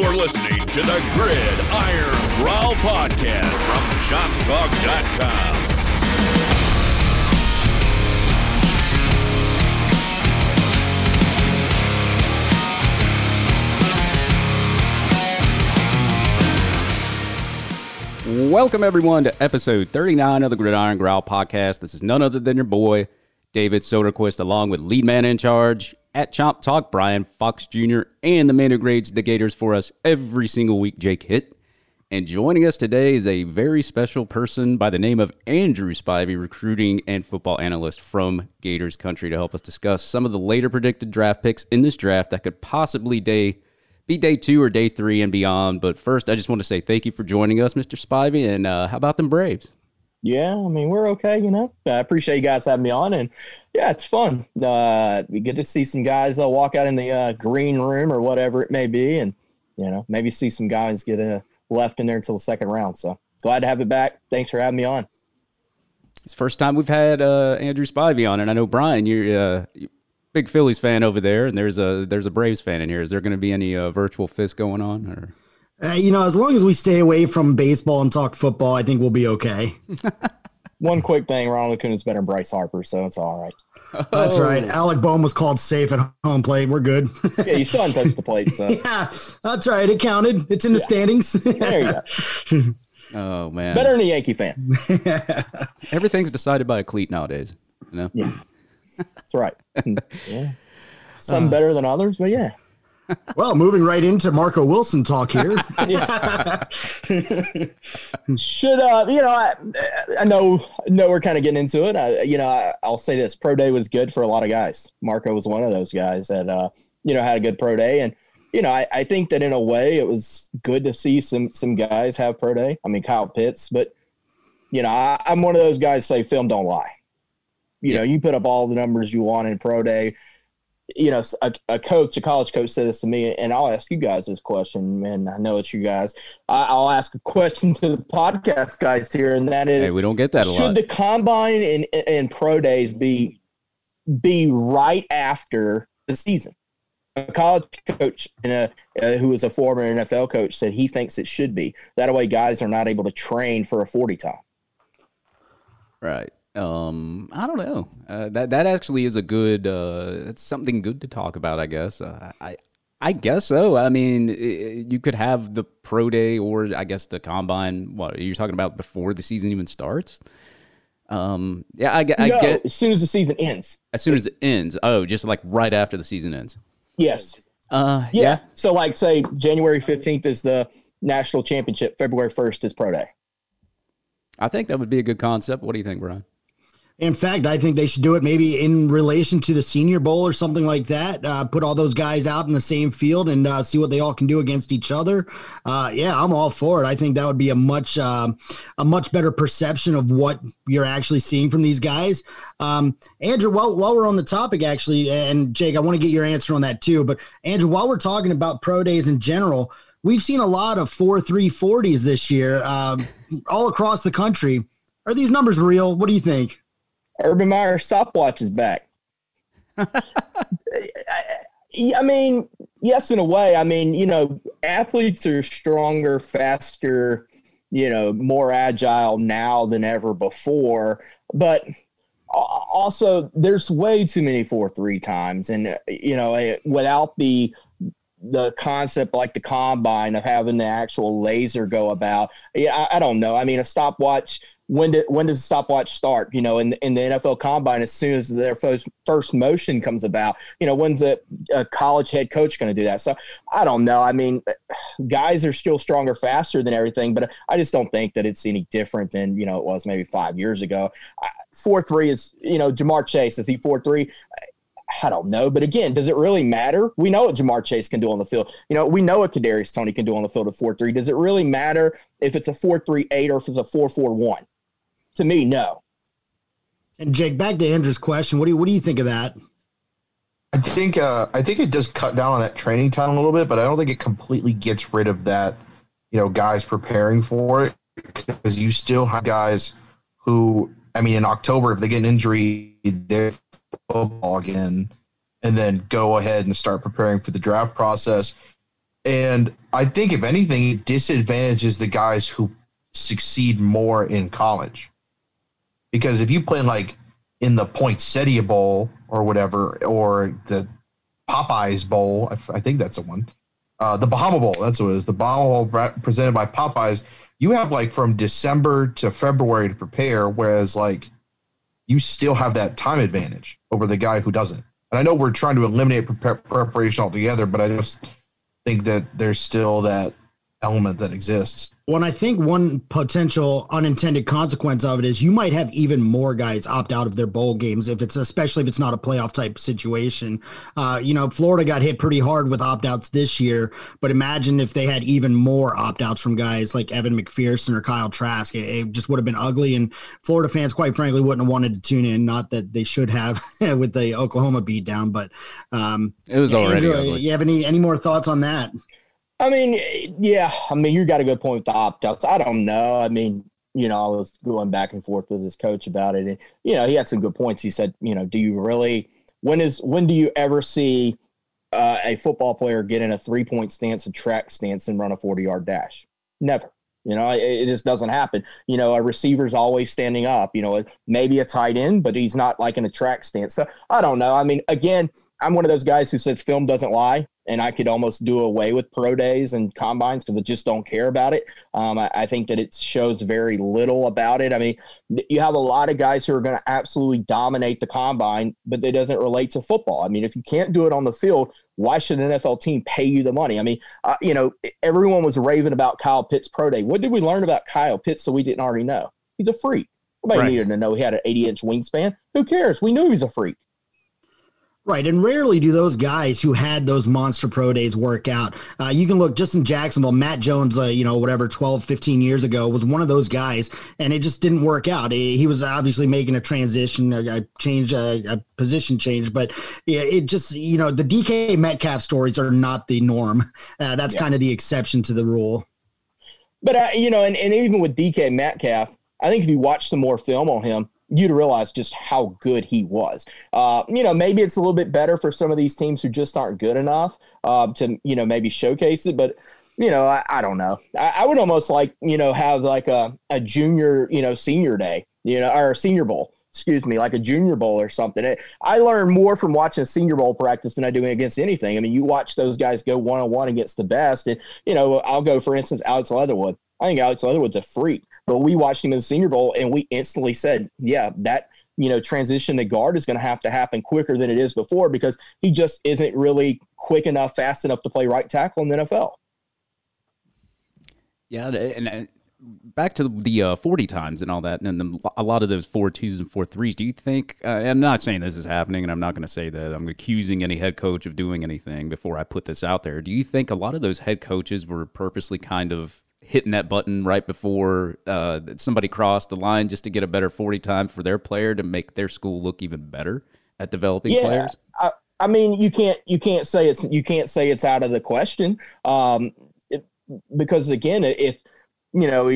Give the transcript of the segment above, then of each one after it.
You're listening to the Grid Iron Growl Podcast from ChopTalk.com. Welcome, everyone, to episode 39 of the Gridiron Growl podcast. This is none other than your boy, David Soderquist, along with lead man in charge at Chop Talk, Brian Fox Jr., and the man who grades the Gators for us every single week, Jake Hitt. And joining us today is a very special person by the name of Andrew Spivey, recruiting and football analyst from Gators Country, to help us discuss some of the later predicted draft picks in this draft that could possibly day be day two or day three and beyond. But first, I just want to say thank you for joining us, Mr. Spivey. And uh, how about them Braves? Yeah, I mean we're okay, you know. I appreciate you guys having me on, and yeah, it's fun. Uh, we get to see some guys uh, walk out in the uh, green room or whatever it may be, and you know maybe see some guys get uh, left in there until the second round. So glad to have it back. Thanks for having me on. It's first time we've had uh, Andrew Spivey on, and I know Brian, you're uh, big Phillies fan over there, and there's a there's a Braves fan in here. Is there going to be any uh, virtual fist going on? Or Uh, you know, as long as we stay away from baseball and talk football, I think we'll be okay. One quick thing: Ronald Acuna's better than Bryce Harper, so it's all right. That's right. Alec Bohm was called safe at home plate. We're good. Yeah, you still haven't touched the plate, so yeah, that's right. It counted. It's in the standings. there you go. oh man, Better than a Yankee fan. everything's decided by a cleat nowadays. You know? Yeah, that's right. Yeah, some better than others, but yeah. Well, moving right into Marco Wilson talk here. Should uh, you know, I, I know, know we're kind of getting into it. I, you know, I, I'll say this: pro day was good for a lot of guys. Marco was one of those guys that uh, you know had a good pro day, and you know, I, I think that in a way it was good to see some some guys have pro day. I mean, Kyle Pitts, but you know, I, I'm one of those guys say film don't lie. You know, you put up all the numbers you want in pro day. You know, a, a coach, a college coach said this to me, and I'll ask you guys this question, and I know it's you guys. I, I'll ask a question to the podcast guys here, and that is Hey, we don't get that a should lot. the combine and, and pro days be be right after the season? A college coach and a, uh, who was a former NFL coach said he thinks it should be. That way, guys are not able to train for a forty time. Right. Um, I don't know. Uh, that that actually is a good. Uh, it's something good to talk about. I guess. Uh, I I guess so. I mean, i- i- you could have the pro day, or I guess the combine. What you're talking about before the season even starts? Um, yeah, I, get- I no, get as soon as the season ends. as soon as it ends. Oh, just like right after the season ends. Yes. Uh, Yeah. yeah. So, like, say January fifteenth is the national championship. February first is pro day. I think that would be a good concept. What do you think, Brian? In fact, I think they should do it maybe in relation to the Senior Bowl or something like that. Uh, put all those guys out in the same field and uh, see what they all can do against each other. Uh, yeah, I'm all for it. I think that would be a much um a much better perception of what you're actually seeing from these guys. Um, Andrew, while while we're on the topic, actually, and Jake, I want to get your answer on that too. But Andrew, while we're talking about pro days in general, we've seen a lot of four three forties this year, um, all across the country. Are these numbers real? What do you think? Urban Meyer stopwatch is back. I mean, yes, in a way. I mean, you know, athletes are stronger, faster, you know, more agile now than ever before. But also, there's way too many four three times, and you know, without the the concept like the combine of having the actual laser go about. Yeah, I, I don't know. I mean, a stopwatch. When did when does the stopwatch start? You know, in in the NFL combine, as soon as their first first motion comes about, you know, when's a, a college head coach going to do that? So I don't know. I mean, guys are still stronger, faster than everything, but I just don't think that it's any different than you know it was maybe five years ago. Four three is you know Ja'Marr Chase is he four three? I don't know. But again, does it really matter? We know what Ja'Marr Chase can do on the field. You know, we know what Kadarius Toney can do on the field at 4 3. Does it really matter if it's a 4 3 or if it's a 4 4 1? To me, no. And Jake, back to Andrew's question. What do you what do you think of that? I think uh, I think it does cut down on that training time a little bit, but I don't think it completely gets rid of that. You know, guys preparing for it because you still have guys who, I mean, in October if they get an injury, they're football again, and then go ahead and start preparing for the draft process. And I think if anything, it disadvantages the guys who succeed more in college. Because if you play like in the Poinsettia Bowl or whatever, or the Popeyes Bowl, I, I think that's the one, uh, the Bahama Bowl, that's what it is, the Bahama Bowl presented by Popeyes, you have like from December to February to prepare, whereas like you still have that time advantage over the guy who doesn't. And I know we're trying to eliminate pre- preparation altogether, but I just think that there's still that element that exists. Well, I think one potential unintended consequence of it is you might have even more guys opt out of their bowl games if it's especially if it's not a playoff type situation. Uh, you know, Florida got hit pretty hard with opt outs this year, but imagine if they had even more opt outs from guys like Evan McPherson or Kyle Trask. It, it, just would have been ugly, and Florida fans, quite frankly, wouldn't have wanted to tune in. Not that they should have with the Oklahoma beatdown, but um, it was already. Andrew, you have any any more thoughts on that? I mean, yeah. I mean, you got a good point with the opt outs. I don't know. I mean, you know, I was going back and forth with his coach about it, and you know, he had some good points. He said, you know, do you really? When is when do you ever see uh, a football player get in a three point stance, a track stance, and run a forty yard dash? Never. You know, it, it, just doesn't happen. You know, a receiver's always standing up. You know, maybe a tight end, but he's not like in a track stance. So I don't know. I mean, again, I'm one of those guys who says film doesn't lie and I could almost do away with pro days and combines because I just don't care about it. Um, I, I, think that it shows very little about it. I mean, you have a lot of guys who are going to absolutely dominate the combine, but it doesn't relate to football. I mean, if you can't do it on the field, why should an NFL team pay you the money? I mean, uh, you know, everyone was raving about Kyle Pitts pro day. What did we learn about Kyle Pitts so we didn't already know? He's a freak. Nobody right. needed to know he had an 80 inch wingspan. Who cares? We knew he was a freak. Right. And rarely do those guys who had those monster pro days work out. Uh, you can look just in Jacksonville, Matt Jones, uh, you know, whatever, 12, 15 years ago was one of those guys, and it just didn't work out. He, he was obviously making a transition, a, a change, a, a, position change, but it just, you know, the DK Metcalf stories are not the norm. Uh, that's yeah. kind of the exception to the rule. But, uh, you know, and, and even with DK Metcalf, I think if you watch some more film on him, you'd realize just how good he was. Uh, you know, maybe it's a little bit better for some of these teams who just aren't good enough uh, to, you know, maybe showcase it. But, you know, I, I don't know. I, I, would almost like, you know, have like a, a junior, you know, senior day, you know, or senior bowl. Excuse me, like a junior bowl or something. It, I learn more from watching a senior bowl practice than I do against anything. I mean, you watch those guys go one on one against the best, and you know, I'll go for instance, Alex Leatherwood. I think Alex Leatherwood's a freak. But we watched him in the Senior Bowl, and we instantly said, "Yeah, that you know transition to guard is going to have to happen quicker than it is before because he just isn't really quick enough, fast enough to play right tackle in the NFL." Yeah, and back to the uh, 40 times and all that, and a lot of those four twos and four threes. Do you think? Uh, I'm not saying this is happening, and I'm not going to say that I'm accusing any head coach of doing anything before I put this out there. Do you think a lot of those head coaches were purposely kind of hitting that button right before uh, somebody crossed the line just to get a better 40 time for their player to make their school look even better at developing yeah, players? I, I mean, you can't you can't say it's you can't say it's out of the question um, it, because again, if you know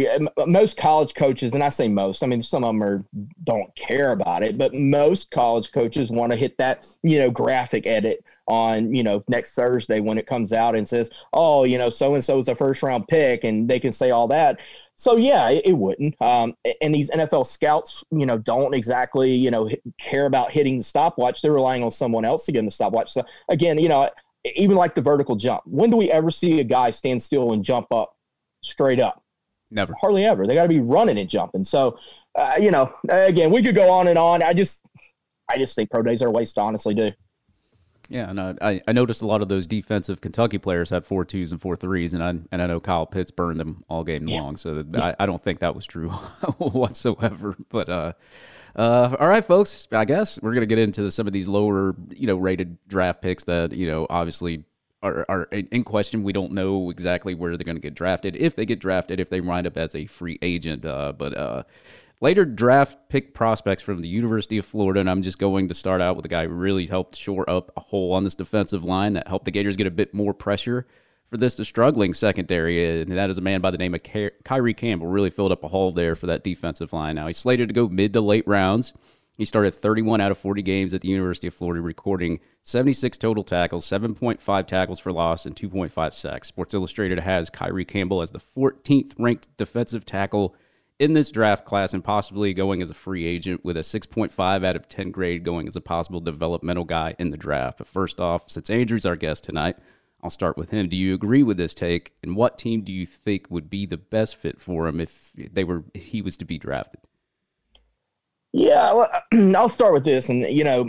most college coaches, and I say most, I mean some of them are don't care about it, but most college coaches want to hit that you know graphic edit on you know next Thursday when it comes out and says, oh, you know, so and so is a first round pick, and they can say all that. So yeah, it, it wouldn't. Um, and these NFL scouts, you know, don't exactly you know care about hitting the stopwatch. They're relying on someone else to get them the stopwatch. So again, you know, even like the vertical jump. When do we ever see a guy stand still and jump up straight up? Never. Hardly ever. They got to be running and jumping. So, uh, you know, again, we could go on and on. I just, I just think pro days are a waste. Honestly, do. Yeah, and I, I noticed a lot of those defensive Kentucky players had four twos and four threes, and I and I know Kyle Pitts burned them all game yeah. long, so yeah. I, I don't think that was true whatsoever. But uh, uh, all right, folks, I guess we're gonna get into some of these lower, you know, rated draft picks that you know obviously are, are in question. We don't know exactly where they're going to get drafted, if they get drafted, if they wind up as a free agent. Uh, but uh, Later draft pick prospects from the University of Florida, and I'm just going to start out with a guy who really helped shore up a hole on this defensive line that helped the Gators get a bit more pressure for this struggling secondary, and that is a man by the name of Kyree Campbell. Really filled up a hole there for that defensive line. Now he's slated to go mid to late rounds. He started 31 out of 40 games at the University of Florida, recording 76 total tackles, 7.5 tackles for loss, and 2.5 sacks. Sports Illustrated has Kyree Campbell as the 14th ranked defensive tackle in this draft class and possibly going as a free agent with a 6.5 out of 10 grade going as a possible developmental guy in the draft. But first off, since Andrew's our guest tonight, I'll start with him. Do you agree with this take? And what team do you think would be the best fit for him if they were if he was to be drafted? Yeah, I'll start with this, and you know,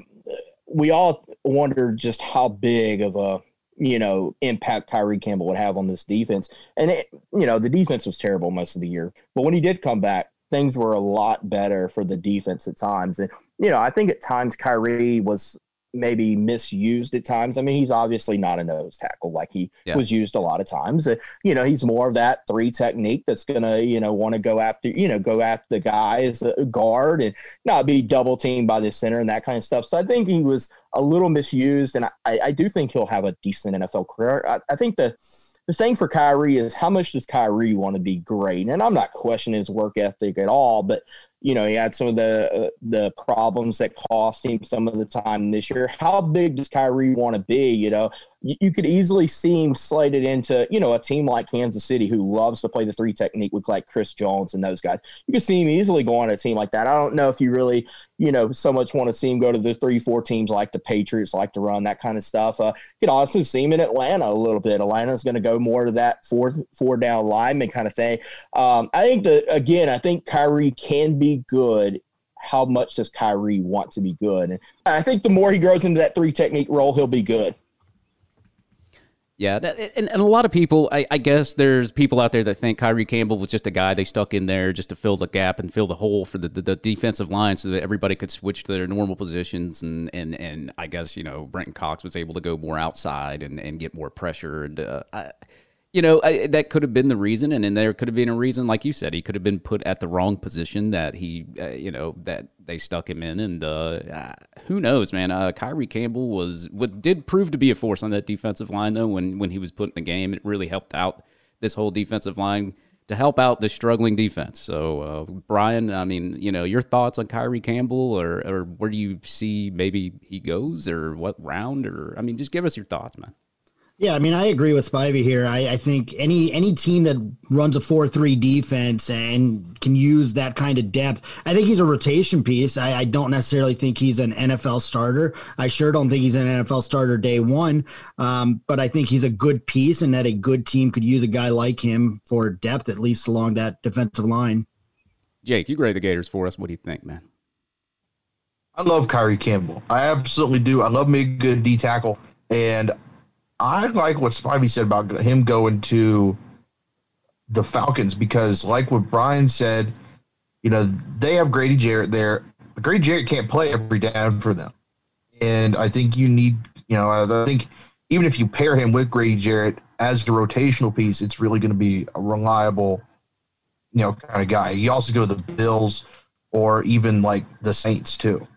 we all wonder just how big of a you know impact Kyree Campbell would have on this defense, and it, you know the defense was terrible most of the year, but when he did come back, things were a lot better for the defense at times, and you know I think at times Kyree was maybe misused at times. I mean, he's obviously not a nose tackle like he yeah. was used a lot of times. Uh, you know, he's more of that three technique that's gonna, you know, want to go after, you know, go after the guys uh, guard and not be double teamed by the center and that kind of stuff. So I think he was a little misused, and I, I do think he'll have a decent NFL career. I, I think the the thing for Kyree is how much does Kyree want to be great? And I'm not questioning his work ethic at all, but you know, he had some of the uh, the problems that cost him some of the time this year. How big does Kyree want to be? You know, you, you, could easily see him slated into, you know, a team like Kansas City who loves to play the three technique with like Chris Jones and those guys. You could see him easily going to a team like that. I don't know if you really, you know, so much want to see him go to the three, four teams like the Patriots like to run that kind of stuff. Uh, you could also see him in Atlanta a little bit. Atlanta's going to go more to that four four down lineman kind of thing. Um, I think that again, I think Kyree can be good, how much does Kyree want to be good? And I think the more he grows into that three technique role, he'll be good. Yeah, and, and a lot of people, I, I, guess there's people out there that think Kyree Campbell was just a guy they stuck in there just to fill the gap and fill the hole for the, the, the defensive line so that everybody could switch to their normal positions. And, and, and I guess, you know, Brenton Cox was able to go more outside and, and get more pressure. And uh, I, you know, I, that could have been the reason, and then there could have been a reason, like you said, he could have been put at the wrong position that he, uh, you know, that they stuck him in, and uh, uh, who knows, man? Uh, Kyree Campbell was what did prove to be a force on that defensive line, though. When when he was put in the game, it really helped out this whole defensive line to help out the struggling defense. So, uh, Brian, I mean, you know, your thoughts on Kyree Campbell, or or where do you see maybe he goes, or what round, or I mean, just give us your thoughts, man. Yeah, I mean, I agree with Spivey here. I, I think any any team that runs a four three defense and can use that kind of depth, I think he's a rotation piece. I, I, don't necessarily think he's an NFL starter. I sure don't think he's an NFL starter day one. Um, but I think he's a good piece, and that a good team could use a guy like him for depth, at least along that defensive line. Jake, you grade the Gators for us. What do you think, man? I love Kyree Campbell. I absolutely do. I love me a good D tackle. And I like what Spivey said about him going to the Falcons because, like what Brian said, you know, they have Grady Jarrett there. Grady Jarrett can't play every down for them. And I think you need, you know, I think even if you pair him with Grady Jarrett as the rotational piece, it's really going to be a reliable, you know, kind of guy. You also go to the Bills or even like the Saints too.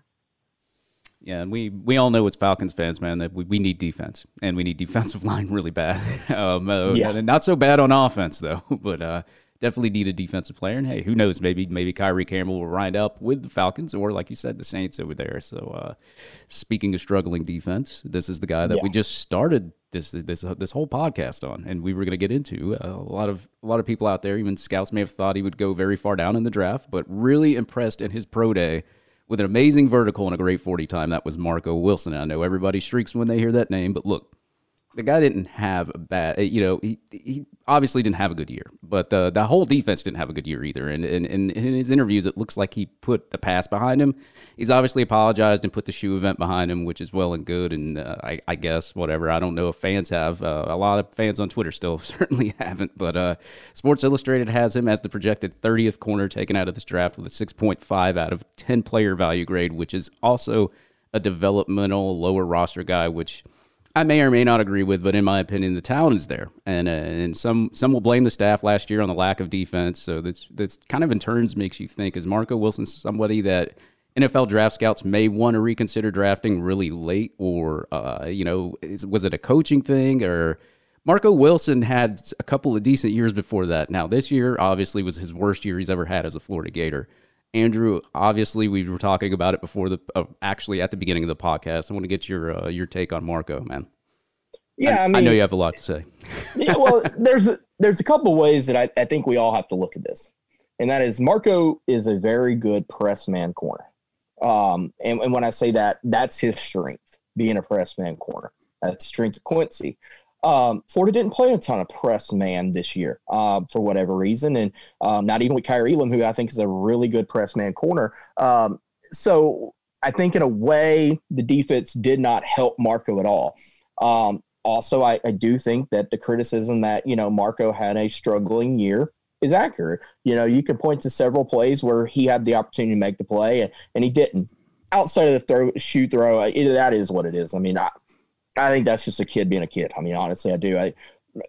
Yeah, and we we all know it's Falcons fans, man, that we, we need defense and we need defensive line really bad. um, uh, yeah. not so bad on offense though, but uh, definitely need a defensive player. And hey, who knows? Maybe maybe Kyree Campbell will wind up with the Falcons or, like you said, the Saints over there. So, uh, speaking of struggling defense, this is the guy that yeah. we just started this this this whole podcast on, and we were going to get into. Uh, a lot of a lot of people out there, even scouts, may have thought he would go very far down in the draft, but really impressed in his pro day with an amazing vertical and a great 40 time. That was Marco Wilson. I know everybody shrieks when they hear that name, but look, the guy didn't have a bad, you know, he, he obviously didn't have a good year, but the, the whole defense didn't have a good year either. And, and, and in his interviews, it looks like he put the pass behind him. He's obviously apologized and put the shoe event behind him, which is well and good. And uh, I, I, guess whatever. I don't know if fans have. Uh, a lot of fans on Twitter still certainly haven't. But uh, Sports Illustrated has him as the projected 30th corner taken out of this draft with a 6.5 out of 10 player value grade, which is also a developmental lower roster guy, which – I may or may not agree with, but in my opinion, the talent is there, and uh, and some some will blame the staff last year on the lack of defense. So that's that's kind of in turns makes you think: Is Marco Wilson somebody that NFL draft scouts may want to reconsider drafting really late, or uh, you know, is, was it a coaching thing or? Marco Wilson had a couple of decent years before that. Now, this year obviously was his worst year he's ever had as a Florida Gator. Andrew, obviously, we were talking about it before the uh, actually at the beginning of the podcast. I want to get your uh, your take on Marco, man. Yeah, I, I, mean, I know you have a lot to say. yeah, well, there's a, there's a couple ways that I, I think we all have to look at this, and that is Marco is a very good press man corner. Um, and, and when I say that, that's his strength, being a press man corner. That's the strength of Quincy. Um, Florida didn't play a ton of press man this year uh, for whatever reason, and um, not even with Kaiir Elam, who I think is a really good press man corner. Um, so I think in a way the defense did not help Marco at all. Um, also, I, I do think that the criticism that you know Marco had a struggling year is accurate. You know, you could point to several plays where he had the opportunity to make the play and, and he didn't. Outside of the throw, shoot, throw, it, that is what it is. I mean, I, I think that's just a kid being a kid. I mean, honestly, I do. I,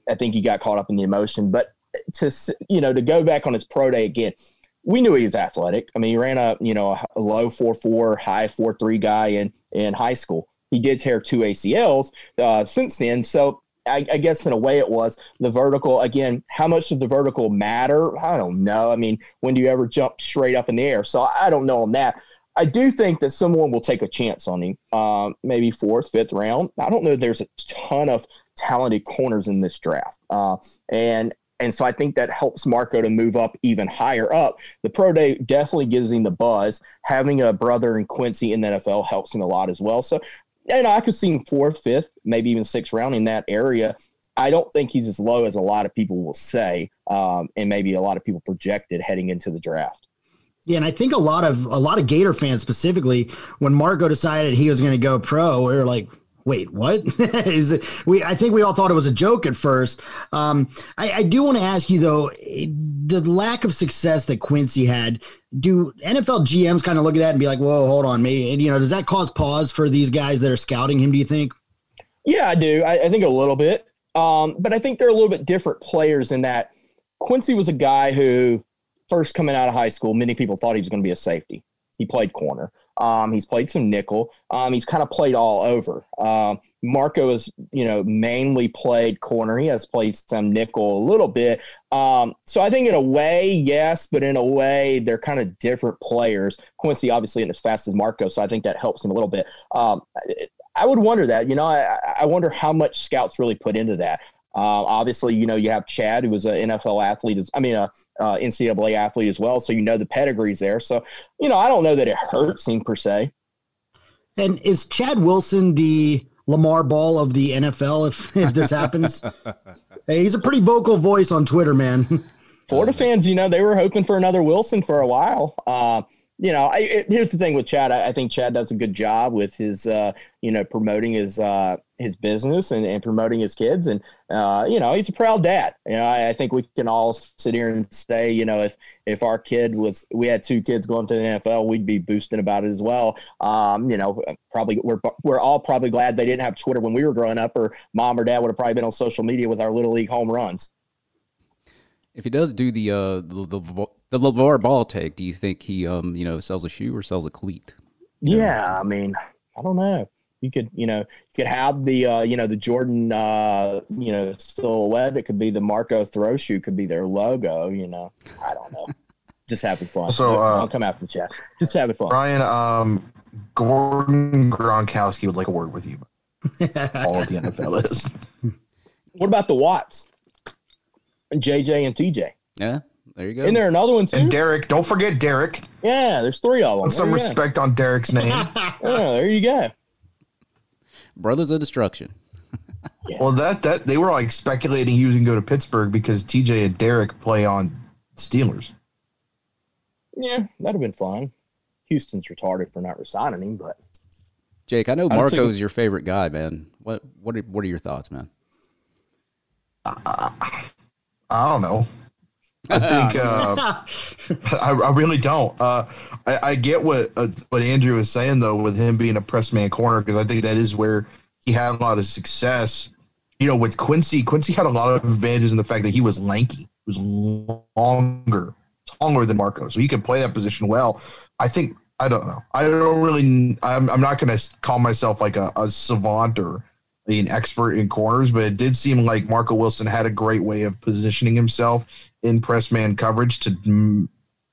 I think he got caught up in the emotion. But to you know, to go back on his pro day again, we knew he was athletic. I mean, he ran a you know a low four four, high four three guy in in high school. He did tear two ACLs uh, since then, so I, I, guess in a way it was the vertical. Again, how much does the vertical matter? I don't know. I mean, when do you ever jump straight up in the air? So I don't know on that. I do think that someone will take a chance on him, uh, maybe fourth, fifth round. I don't know. There's a ton of talented corners in this draft, uh, and and so I think that helps Marco to move up even higher up. The pro day definitely gives him the buzz. Having a brother in Quincy in the NFL helps him a lot as well. So and I could see him fourth, fifth, maybe even sixth round in that area. I don't think he's as low as a lot of people will say, um, and maybe a lot of people projected heading into the draft. Yeah, and I think a lot of a lot of Gator fans specifically, when Marco decided he was going to go pro, we were like, wait, what is it? We I think we all thought it was a joke at first. Um, I, I do want to ask you though, the lack of success that Quincy had. Do NFL GMs kind of look at that and be like, "Whoa, hold on, me"? You know, does that cause pause for these guys that are scouting him? Do you think? Yeah, I do. I, I think a little bit, um, but I think they're a little bit different players in that Quincy was a guy who first coming out of high school, many people thought he was going to be a safety. He played corner. Um, he's played some nickel. Um, he's kind of played all over. Um, Marco has, you know, mainly played corner. He has played some nickel a little bit. Um, so I think in a way, yes, but in a way, they're kind of different players. Quincy obviously isn't as fast as Marco, so I think that helps him a little bit. Um, I would wonder that, you know, I, I wonder how much scouts really put into that. Uh, obviously, you know, you have Chad, who was an NFL athlete, I mean, a, NCAA athlete as well. So, you know, the pedigree's there. So, you know, I don't know that it hurts him per se. And is Chad Wilson the Lamar Ball of the NFL if, if this happens? hey, he's a pretty vocal voice on Twitter, man. Florida fans, you know, they were hoping for another Wilson for a while. Uh, you know, I, it, here's the thing with Chad. I, I, think Chad does a good job with his, uh, you know, promoting his uh, his business and, and promoting his kids, and uh, you know, he's a proud dad. You know, I, I, think we can all sit here and say, you know, if if our kid was, we had two kids going to the NFL, we'd be boosting about it as well. Um, you know, probably we're we're all probably glad they didn't have Twitter when we were growing up, or mom or dad would have probably been on social media with our little league home runs. If he does do the uh, the, the the LaVar Ball take, do you think he um you know sells a shoe or sells a cleat? Yeah, I mean, I don't know. You could, you know, you could have the, uh, you know, the Jordan, uh, you know, silhouette. It could be the Marco throw shoe. Could be their logo. You know, I don't know. Just having fun. So uh, I'll come after the chat. Just having fun. Ryan, um, Gordon Gronkowski would like a word with you. All of the NFL is. What about the Watts? JJ and TJ. Yeah, there you go. Isn't there another one too? And Derek, don't forget Derek. Yeah, there's three of them. Put some respect go. on Derek's name. yeah, there you go. Brothers of Destruction. yeah. Well, that that they were like speculating he was going to go to Pittsburgh because TJ and Derek play on Steelers. Yeah, that'd have been fun. Houston's retarded for not resigning him, but Jake, I know Marco's your favorite guy, man. What what are, what are your thoughts, man? Uh, I don't know. I think uh, I, I, really don't. Uh, I, I, get what uh, what Andrew was saying though, with him being a press man corner, because I think that is where he had a lot of success. You know, with Quincy, Quincy had a lot of advantages in the fact that he was lanky, he was longer, taller than Marco, so he could play that position well. I think I don't know. I don't really. I'm, I'm not going to call myself like a, a savant or an expert in corners, but it did seem like Marco Wilson had a great way of positioning himself in press man coverage to mm,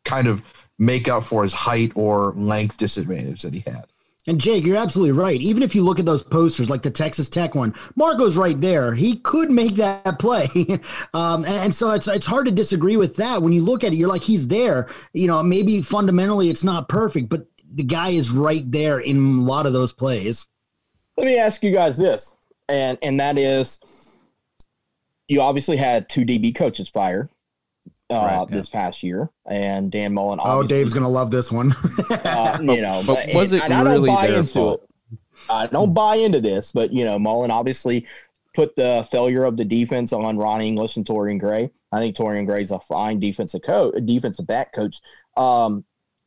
kind of make up for his height or length disadvantage that he had. And Jake, you're absolutely right. Even if you look at those posters, like the Texas Tech one, Marco's right there. He could make that play, um, and, and, so it's it's hard to disagree with that. When you look at it, you're like, he's there. You know, maybe fundamentally it's not perfect, but the guy is right there in a lot of those plays. Let me ask you guys this, and and that is, you obviously had two DB coaches fired uh, right, yeah. this past year, and Dan Mullen. Oh, Dave's gonna love this one. uh, you know, but, but was it really? I really their fault? It. I don't buy into this, but you know, Mullen obviously put the failure of the defense on Ron English and Torian Gray. I think Torian Gray is a fine defensive coach, defensive back coach. Um,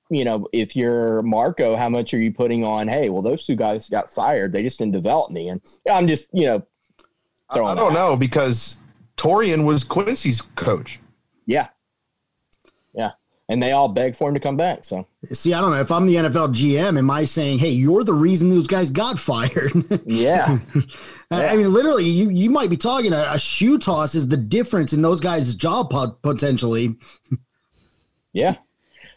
you know, if you're Marco, how much are you putting on? Hey, well, those two guys got fired. They just didn't develop me, and I'm just, you know, I, I don't know because Torian was Quincy's coach. Yeah. Yeah. And they all begged for him to come back. So see, I don't know if I'm the NFL GM, am I saying, hey, you're the reason those guys got fired? yeah. I mean, literally, you you might be talking a, a shoe toss is the difference in those guys' job potentially. yeah.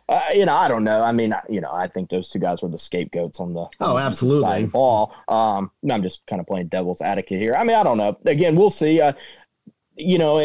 Uh, you know, I don't know. I mean, you know, I think those two guys were the scapegoats on the oh, absolutely ball. Um, I'm just kind of playing devil's advocate here. I mean, I don't know. Again, we'll see. Uh, you know,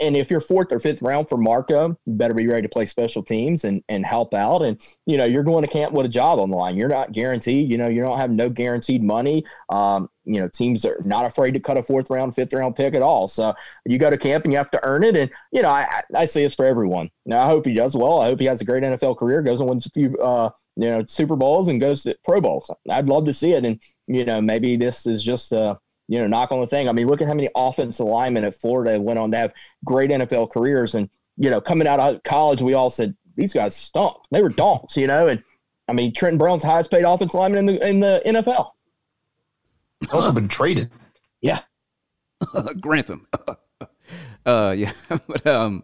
and if you're fourth or fifth round for Marco, you better be ready to play special teams and, and help out. And, you know, you're going to camp with a job on the line. You're not guaranteed, you know, you don't have no guaranteed money. Um, you know, teams are not afraid to cut a fourth round, fifth round pick at all. So you go to camp and you have to earn it. And, you know, I, I see this for everyone. Now, I hope he does well. I hope he has a great NFL career, goes and wins a few, uh, you know, Super Bowls and goes to Pro Bowls. I'd love to see it. And, you know, maybe this is just, uh, you know, knock on the thing. I mean, look at how many offensive linemen at Florida went on to have great NFL careers. And, you know, coming out of college, we all said, these guys stunk. They were donks, you know. And I mean, Trenton Brown's highest paid offensive lineman in the in the NFL. Also been traded. Yeah. Grantham. uh yeah. but um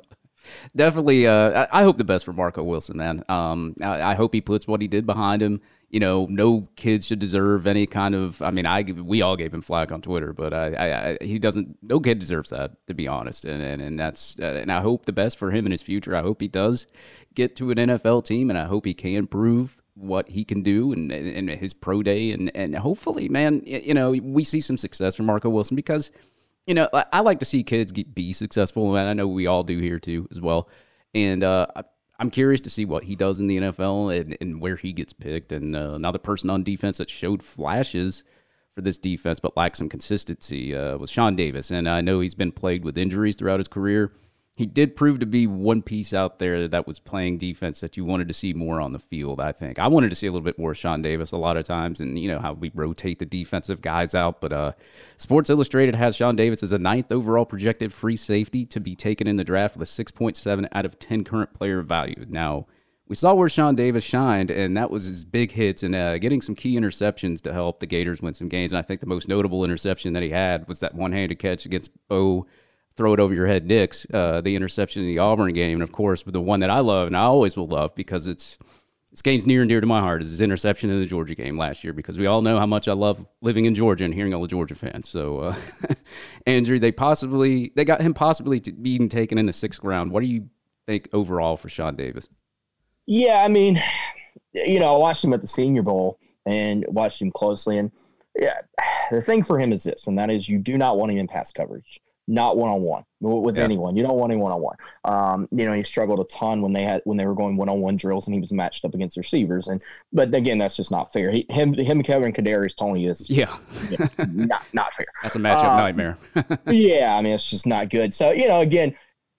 definitely uh I, I, hope the best for Marco Wilson, man. Um I, I hope he puts what he did behind him you know, no kid should deserve any kind of. I mean, I we all gave him flack on Twitter, but I, I, I he doesn't. No kid deserves that, to be honest. And and, and that's uh, and I hope the best for him in his future. I hope he does get to an NFL team, and I hope he can prove what he can do and, and his pro day, and and hopefully, man, you know, we see some success from Marco Wilson because. You know, I like to see kids be successful, and I know we all do here too, as well. And uh, I'm curious to see what he does in the NFL and, and where he gets picked. And uh, another person on defense that showed flashes for this defense but lacked some consistency uh, was Sean Davis. And I know he's been plagued with injuries throughout his career he did prove to be one piece out there that was playing defense that you wanted to see more on the field. I think I wanted to see a little bit more Sean Davis a lot of times, and you know how we rotate the defensive guys out. But uh, Sports Illustrated has Sean Davis as a ninth overall projected free safety to be taken in the draft with a 6.7 out of 10 current player value. Now we saw where Sean Davis shined, and that was his big hits and uh, getting some key interceptions to help the Gators win some games. And I think the most notable interception that he had was that one-handed catch against Bo throw it over your head, Nix uh, the interception in the Auburn game, and of course, the one that I love and I always will love because it's this game's near and dear to my heart is his interception in the Georgia game last year because we all know how much I love living in Georgia and hearing all the Georgia fans. So, uh, Andrew, they possibly they got him possibly to being taken in the sixth round. What do you think overall for Sean Davis? Yeah, I mean, you know, I watched him at the Senior Bowl and watched him closely, and yeah, the thing for him is this, and that is you do not want him in pass coverage not one on one with yeah. anyone. You don't want any one on one. You know, he struggled a ton when they had when they were going one on one drills and he was matched up against receivers. And but again, that's just not fair. He, him, him, Kevin Kadarius Toney is yeah, yeah not not fair. That's a matchup um, nightmare. yeah, I mean it's just not good. So you know, again,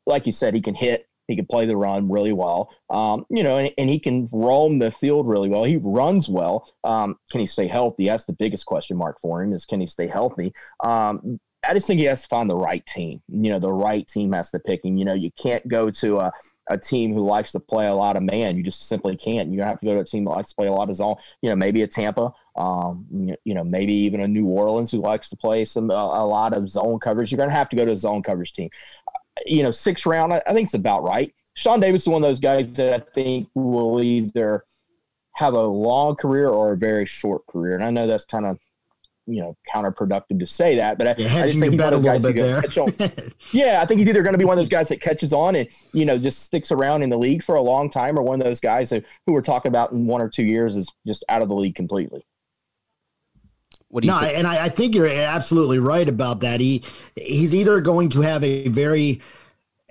like you said, he can hit. He can play the run really well, um, you know, and, and, he can roam the field really well. He runs well. Um, can he stay healthy? That's the biggest question mark for him is can he stay healthy? Um, I just think he has to find the right team. You know, the right team has to pick him. You know, you can't go to a, a team who likes to play a lot of man. You just simply can't. You have to go to a team that likes to play a lot of zone. You know, maybe a Tampa. Um, you know, maybe even a New Orleans who likes to play some a, a lot of zone coverage. You're going to have to go to a zone coverage team. You know, six round. I, I think it's about right. Sean Davis is one of those guys that I think will either have a long career or a very short career. And I know that's kind of you know counterproductive to say that, but I, Yeah, I just think he's one of those guys bit who catch on. yeah, I think he's either going to be one of those guys that catches on and you know just sticks around in the league for a long time, or one of those guys who, who we're talking about in one or two years is just out of the league completely. What do you No, think? and I, I think you're absolutely right about that. He he's either going to have a very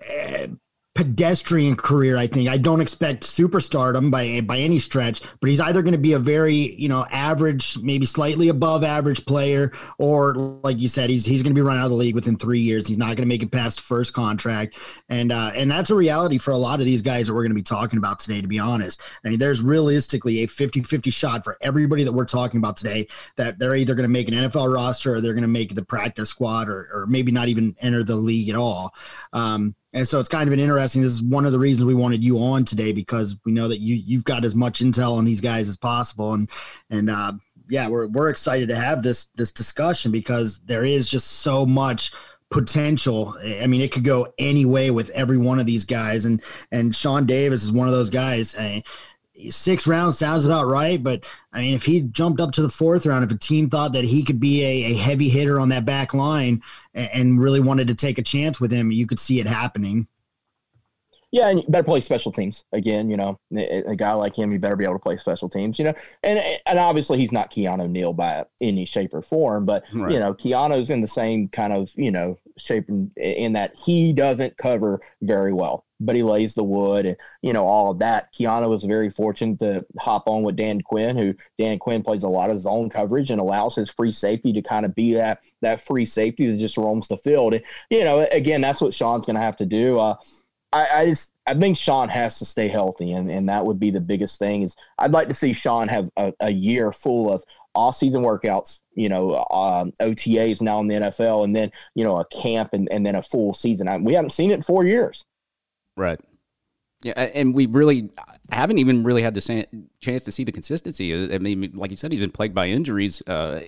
uh, pedestrian career. I think I don't expect superstardom by by any stretch, but he's either going to be a very you know average, maybe slightly above average player, or like you said, he's he's going to be run out of the league within three years. He's not going to make it past first contract, and uh, and that's a reality for a lot of these guys that we're going to be talking about today. To be honest, I mean, there's realistically a 50-50 shot for everybody that we're talking about today that they're either going to make an NFL roster or they're going to make the practice squad or, or maybe not even enter the league at all. Um, and so it's kind of an interesting. This is one of the reasons we wanted you on today because we know that you you've got as much intel on these guys as possible, and and uh, yeah, we're we're excited to have this this discussion because there is just so much potential. I mean, it could go any way with every one of these guys, and and Sean Davis is one of those guys. Six rounds sounds about right, but I mean, if he jumped up to the fourth round, if a team thought that he could be a, a heavy hitter on that back line and, and really wanted to take a chance with him, you could see it happening. Yeah, and you better play special teams again. You know, a, a guy like him, you better be able to play special teams. You know, and and obviously he's not Keanu Neal by any shape or form, but Right. you know, Keanu's in the same kind of you know shape in, in that he doesn't cover very well, but he lays the wood and you know all of that. Keanu was very fortunate to hop on with Dan Quinn, who Dan Quinn plays a lot of zone coverage and allows his free safety to kind of be that that free safety that just roams the field. And, you know, again, that's what Sean's going to have to do. Uh, I, I just I think Sean has to stay healthy, and, and that would be the biggest thing. Is I'd like to see Sean have a, a year full of off season workouts, you know, um, OTAs now in the NFL, and then you know a camp and, and then a full season. I, we haven't seen it in four years. Right. Yeah, and we really haven't even really had the chance to see the consistency. I mean, like you said, he's been plagued by injuries, uh,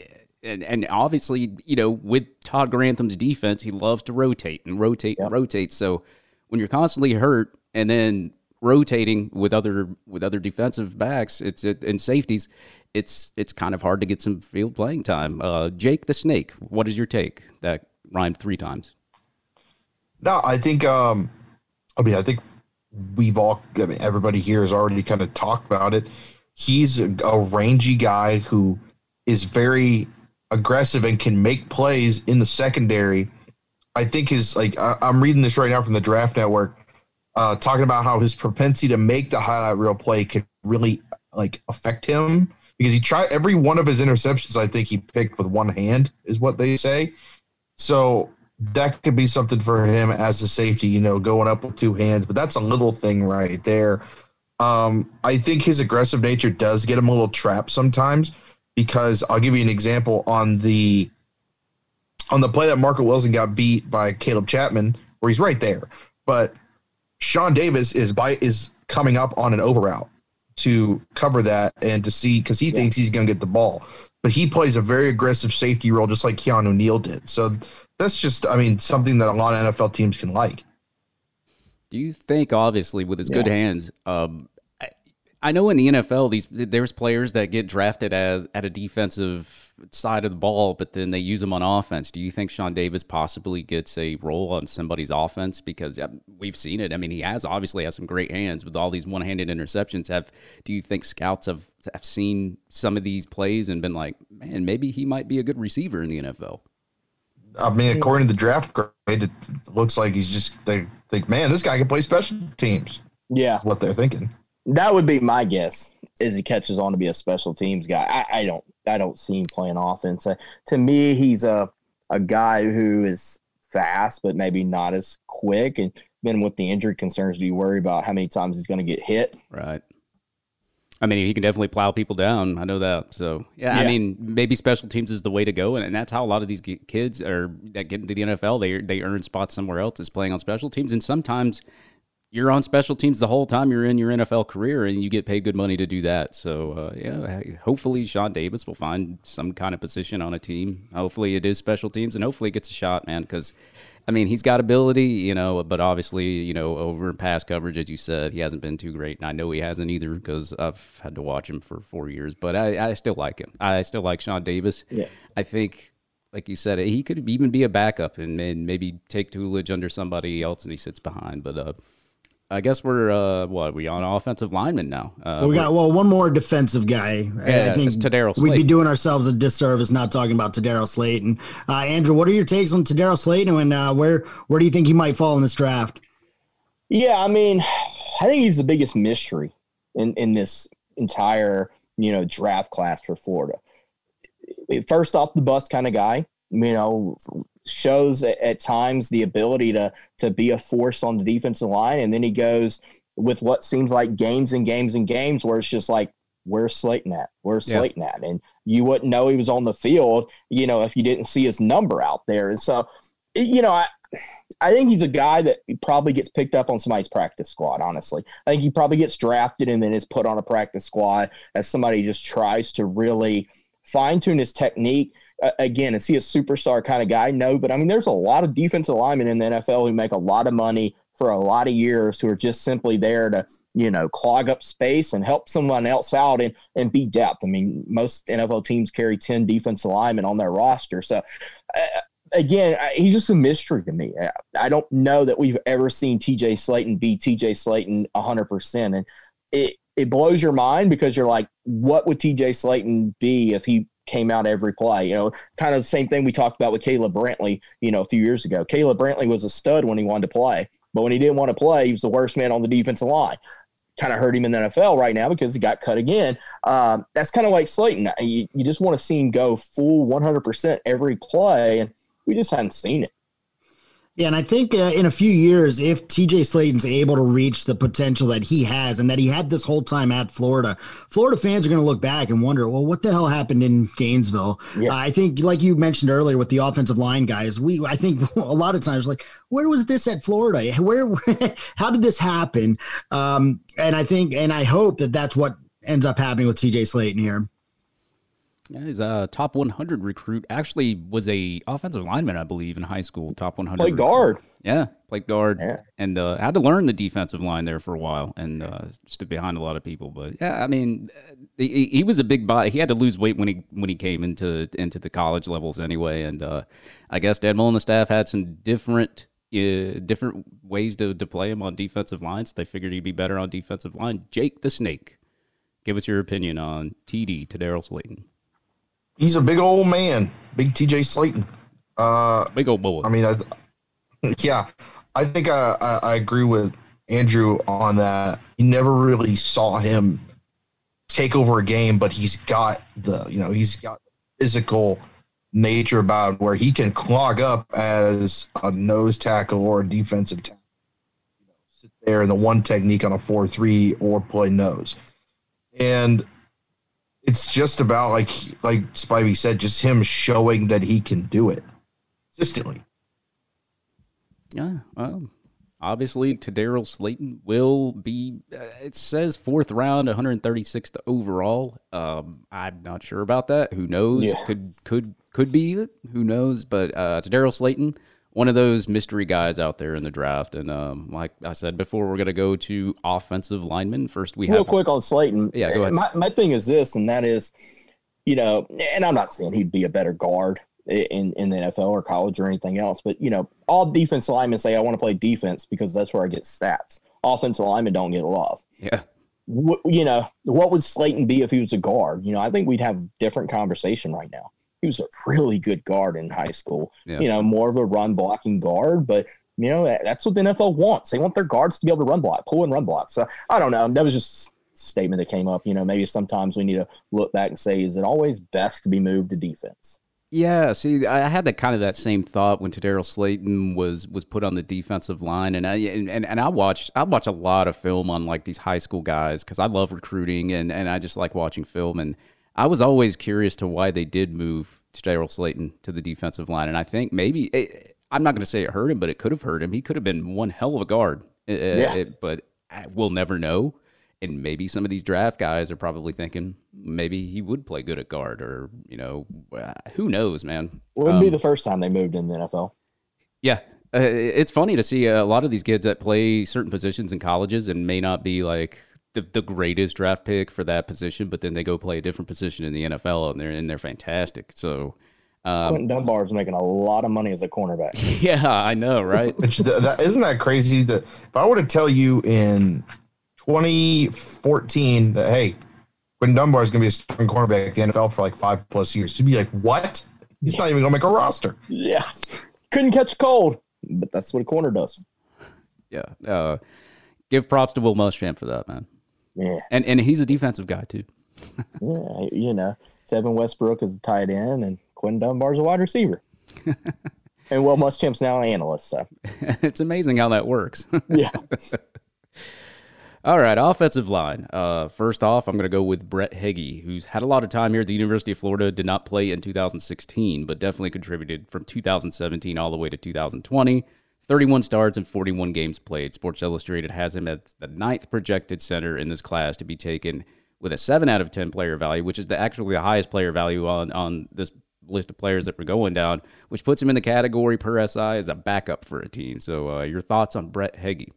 and and obviously, you know, with Todd Grantham's defense, he loves to rotate and rotate and rotate. So when you're constantly hurt and then rotating with other with other defensive backs, it's it, and safeties, it's it's kind of hard to get some field playing time. Uh, Jake the Snake, what is your take? That rhymed three times. No, I think. Um, I mean, I think we've all. I mean, everybody here has already kind of talked about it. He's a, a rangy guy who is very aggressive and can make plays in the secondary. I think his like I, I'm reading this right now from the Draft Network, uh, talking about how his propensity to make the highlight reel play can really like affect him because he tried every one of his interceptions. I think he picked with one hand is what they say. So that could be something for him as a safety, you know, going up with two hands, but that's a little thing right there. Um, I think his aggressive nature does get him a little trapped sometimes because I'll give you an example on the on the play that Marco Wilson got beat by Caleb Chapman, where he's right there. But Sean Davis is by is coming up on an over route to cover that and to see because he thinks he's going to get the ball. But he plays a very aggressive safety role, just like Keanu Neal did. So that's just, I mean, something that a lot of NFL teams can like. Do you think, obviously, with his good hands, um, I, I know in the NFL, these there's players that get drafted as at a defensive side of the ball, but then they use him on offense. Do you think Sean Davis possibly gets a role on somebody's offense? Because we've seen it. I mean, he has obviously has some great hands with all these one-handed interceptions. Have do you think scouts have have seen some of these plays and been like, man, maybe he might be a good receiver in the NFL? I mean, according to the draft grade, it looks like he's just, they think, man, this guy can play special teams. Yeah, what they're thinking. that would be my guess. Is he catches on to be a special teams guy? I, I don't. I don't see him playing offense. Uh, to me, he's a a guy who is fast, but maybe not as quick. And then with the injury concerns, do you worry about how many times he's going to get hit? Right. I mean, he can definitely plow people down. I know that. So, yeah, I mean, maybe special teams is the way to go, and, and that's how a lot of these kids are that get into the NFL. They they earn spots somewhere else is playing on special teams, and sometimes you're on special teams the whole time you're in your NFL career, and you get paid good money to do that. So, uh, yeah, hopefully Sean Davis will find some kind of position on a team. Hopefully it is special teams, and hopefully he gets a shot, man, because I mean, he's got ability, you know, but obviously, you know, over in pass coverage, as you said, he hasn't been too great. And I know he hasn't either because I've had to watch him for four years, but I, I still like him. I still like Sean Davis. Yeah. I think, like you said, he could even be a backup and, and maybe take Tulich under somebody else and he sits behind. But uh, I guess we're, uh, what, are we on offensive lineman now? Uh, Well, we got well one more defensive guy. Yeah, I think it's Tedarrell we'd be doing ourselves a disservice not talking about Tedarrell Slaton. Uh, Andrew, what are your takes on Tedarrell Slaton, and uh, where where do you think he might fall in this draft? Yeah, I mean, I think he's the biggest mystery in in this entire you know draft class for Florida. First off the bus kind of guy, you know, shows at, at times the ability to to be a force on the defensive line, and then he goes with what seems like games and games and games where it's just like. Where's Slaton at? Where's Yeah. Slaton at? And you wouldn't know he was on the field, you know, if you didn't see his number out there. And so, you know, I, I think he's a guy that probably gets picked up on somebody's practice squad. Honestly, I think he probably gets drafted and then is put on a practice squad as somebody just tries to really fine tune his technique. Again, is he a superstar kind of guy? No, but I mean, there's a lot of defensive linemen in the NFL who make a lot of money for a lot of years who are just simply there to you know clog up space and help someone else out and and be depth. I mean, most NFL teams carry ten defensive linemen on their roster, so. Uh, again, I- he's just a mystery to me. I- I don't know that we've ever seen TJ Slaton be TJ Slaton 100%. And it, it blows your mind because you're like, what would TJ Slaton be if he came out every play? You know, kind of the same thing we talked about with Caleb Brantley, you know, a few years ago. Caleb Brantley was a stud when he wanted to play, but when he didn't want to play, he was the worst man on the defensive line. Kind of hurt him in the NFL right now because he got cut again. Um, that's kind of like Slaton. You, you just want to see him go full 100% every play. And we just hadn't seen it. Yeah, and I think uh, in a few years, if TJ Slaton's able to reach the potential that he has and that he had this whole time at Florida, Florida fans are going to look back and wonder, well, what the hell happened in Gainesville? Yeah. Uh, I think, like you mentioned earlier with the offensive line guys, we I think a lot of times like, where was this at Florida? Where, how did this happen? Um, and I think, and I hope that that's what ends up happening with TJ Slaton here. Yeah, he's a top 100 recruit. Actually, was a offensive lineman, I believe, in high school. Top 100. Play recruit. guard. Yeah, played guard, Yeah. and uh, had to learn the defensive line there for a while, and uh, stood behind a lot of people. But yeah, I mean, he, he was a big body. He had to lose weight when he when he came into into the college levels anyway. And uh, I guess Dedmore and the staff had some different uh, different ways to to play him on defensive lines. They figured he'd be better on defensive line. Jake the Snake, give us your opinion on TD to Daryl Slaton. He's a big old man, big TJ Slaton. Uh, Big old boy. I mean, I, yeah, I think I, I, I agree with Andrew on that. You never really saw him take over a game, but he's got the, you know, he's got physical nature about where he can clog up as a nose tackle or a defensive tackle. You know, sit there in the one technique on a 4 3 or play nose. And it's just about like like Spivey said, just him showing that he can do it consistently. Yeah, well, obviously, Tedarrell Slaton will be. Uh, it says fourth round, 136th overall. Um, I'm not sure about that. Who knows? Yeah. Could could could be it. Who knows? But uh, Tedarrell Slaton, one of those mystery guys out there in the draft. And um, like I said before, we're gonna go to offensive linemen first. We Real have quick on Slaton. Yeah, go ahead. My, my thing is this, and that is, you know, and I'm not saying he'd be a better guard in, in the NFL or college or anything else, but, you know, all defense linemen say, I want to play defense because that's where I get stats. Offensive linemen don't get love. yeah. What, you know, what would Slaton be if he was a guard? You know, I think we'd have a different conversation right now. He was a really good guard in high school. Yeah. You know, more of a run blocking guard, but you know that's what the NFL wants. They want their guards to be able to run block, pull and run block. So I don't know. That was just a statement that came up. You know, maybe sometimes we need to look back and say, is it always best to be moved to defense? Yeah, see, I had that kind of that same thought when Tedarrell Slaton was was put on the defensive line, and I and, and, and I watched I watch a lot of film on like these high school guys because I love recruiting and and I just like watching film, and I was always curious to why they did move Tedarrell Slaton to the defensive line, and I think maybe it, I'm not going to say it hurt him, but it could have hurt him. He could have been one hell of a guard, Uh, Yeah. but we'll never know. And maybe some of these draft guys are probably thinking maybe he would play good at guard, or you know, who knows, man. It wouldn't be Um, the first time they moved in the NFL. yeah, Uh, it's funny to see a lot of these kids that play certain positions in colleges and may not be like the, the greatest draft pick for that position, but then they go play a different position in the NFL and they're and they're fantastic. So um, Quinton Dunbar is making a lot of money as a cornerback. Yeah, I know, right? Which that, isn't that crazy? That if I were to tell you in 2014 that hey, Quinton Dunbar is going to be a starting cornerback at the NFL for like five plus years, you'd be like, what? He's not even going to make a roster. Yeah, couldn't catch a cold, but that's what a corner does. Yeah, uh, give props to Will Muschamp for that, man. Yeah, and and he's a defensive guy too. yeah, you know, Seven Westbrook is a tight end, and Quinn Dunbar's a wide receiver. and Will Muschamp's now an analyst. So it's amazing how that works. yeah. All right, offensive line. Uh, first off, I'm going to go with Brett Heggie, who's had a lot of time here at the University of Florida. Did not play in 2016, but definitely contributed from 2017 all the way to 2020. 31 starts and 41 games played. Sports Illustrated has him at the ninth projected center in this class to be taken with a seven out of 10 player value, which is the actually the highest player value on on this list of players that were going down, which puts him in the category per SI as a backup for a team. So, uh, your thoughts on Brett Heggie?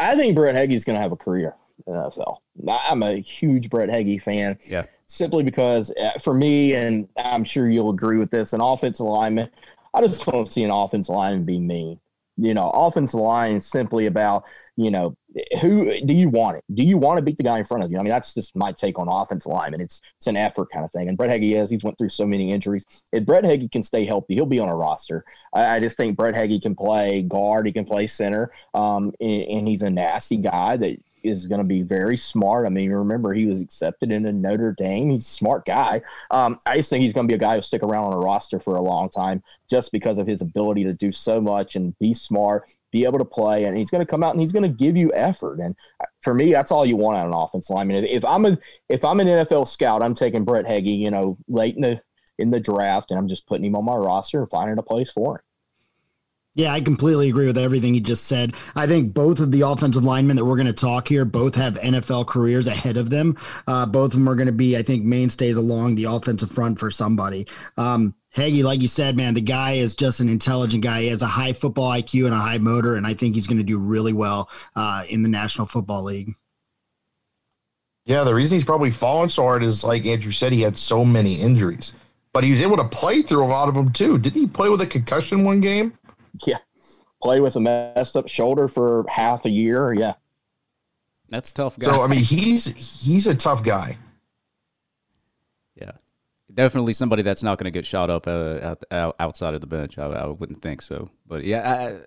I think Brett is going to have a career in NFL. I'm a huge Brett Heggie fan. Yeah. Simply because uh, for me, and I'm sure you'll agree with this, an offensive lineman, I just don't see an offensive lineman be mean. You know, offensive line is simply about you know, who do you want it? Do you want to beat the guy in front of you? I mean, that's just my take on offensive line, and it's it's an effort kind of thing. And Brett Heggie is he's went through so many injuries. If Brett Heggie can stay healthy, he'll be on a roster. I, I just think Brett Heggie can play guard, he can play center, um, and, and he's a nasty guy that is going to be very smart. I mean, remember he was accepted into Notre Dame. He's a smart guy. Um, I just think he's going to be a guy who'll stick around on a roster for a long time just because of his ability to do so much and be smart, be able to play, and he's going to come out and he's going to give you effort. And for me, that's all you want of an offense lineman. If I'm a if I'm an NFL scout, I'm taking Brett Heggie, you know, late in the in the draft, and I'm just putting him on my roster and finding a place for him. Yeah, I completely agree with everything you just said. I think both of the offensive linemen that we're going to talk here both have NFL careers ahead of them. Uh, both of them are going to be, I think, mainstays along the offensive front for somebody. Um, Heggie, like you said, man, the guy is just an intelligent guy. He has a high football IQ and a high motor, and I think he's going to do really well uh, in the National Football League. Yeah, the reason he's probably fallen so hard is, like Andrew said, he had so many injuries, but he was able to play through a lot of them too. Didn't he play with a concussion one game? Yeah. Play with a messed up shoulder for half a year. Yeah. That's tough guy. So I mean he's he's a tough guy. Yeah. Definitely somebody that's not going to get shot up uh, out, outside of the bench. I, I, wouldn't think so. But yeah,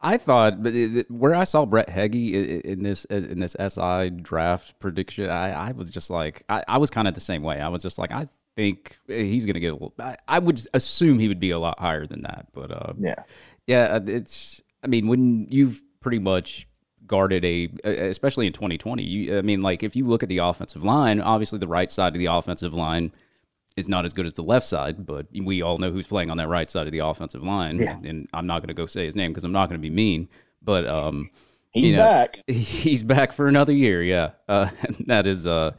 I, I thought but where I saw Brett Heggie in this in this SI draft prediction, I, I was just like I, I was kind of the same way. I was just like I think he's going to get a little. I, I, would assume he would be a lot higher than that, but uh, yeah, yeah. Uh, it's. I mean, when you've pretty much guarded a, especially in 2020. You, I mean, like if you look at the offensive line, obviously the right side of the offensive line is not as good as the left side, but we all know who's playing on that right side of the offensive line. Yeah. And I'm not going to go say his name because I'm not going to be mean, but um, he's you know, back. He's back for another year. Yeah, uh, that is uh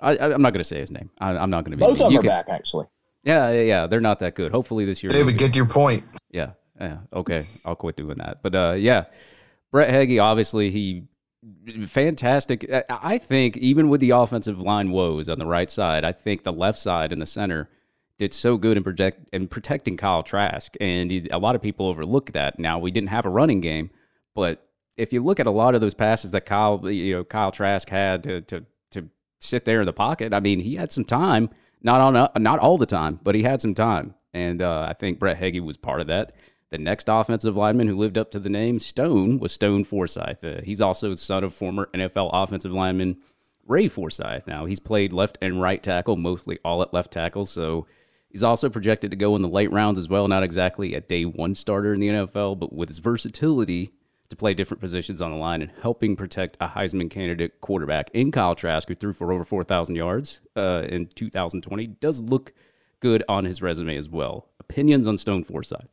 I, am not going to say his name. I, am not going to be. Both of them are can, back, actually. Yeah, yeah, yeah, they're not that good. Hopefully this year. David, get your point. Yeah, yeah. Okay, I'll quit doing that. But uh, yeah, Brett Heggie, obviously he fantastic. I think even with the offensive line woes on the right side, I think the left side and the center did so good in project in protecting Kyle Trask, and he, a lot of people overlook that. Now we didn't have a running game, but if you look at a lot of those passes that Kyle, you know, Kyle Trask had to to sit there in the pocket. I mean, he had some time, not on uh, not all the time, but he had some time, and uh, I think Brett Heggie was part of that. The next offensive lineman who lived up to the name Stone was Stone Forsythe. Uh, he's also son of former NFL offensive lineman Ray Forsythe. Now he's played left and right tackle, mostly all at left tackle, so. He's also projected to go in the late rounds as well, not exactly a day one starter in the NFL, but with his versatility, to play different positions on the line and helping protect a Heisman candidate quarterback in Kyle Trask, who threw for over 4,000 yards uh, in 2020, does look good on his resume as well. Opinions on Stone Forsythe?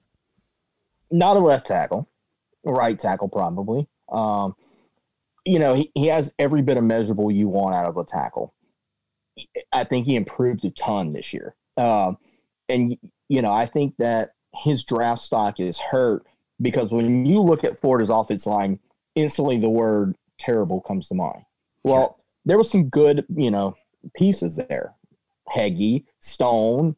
Not a left tackle, right tackle, probably. Um, you know, he, he has every bit of measurable you want out of a tackle. I think he improved a ton this year. Um, and, you know, I think that his draft stock is hurt because when you look at Florida's offense line, instantly the word terrible comes to mind. Well, there was some good, you know, pieces there. Heggie, Stone,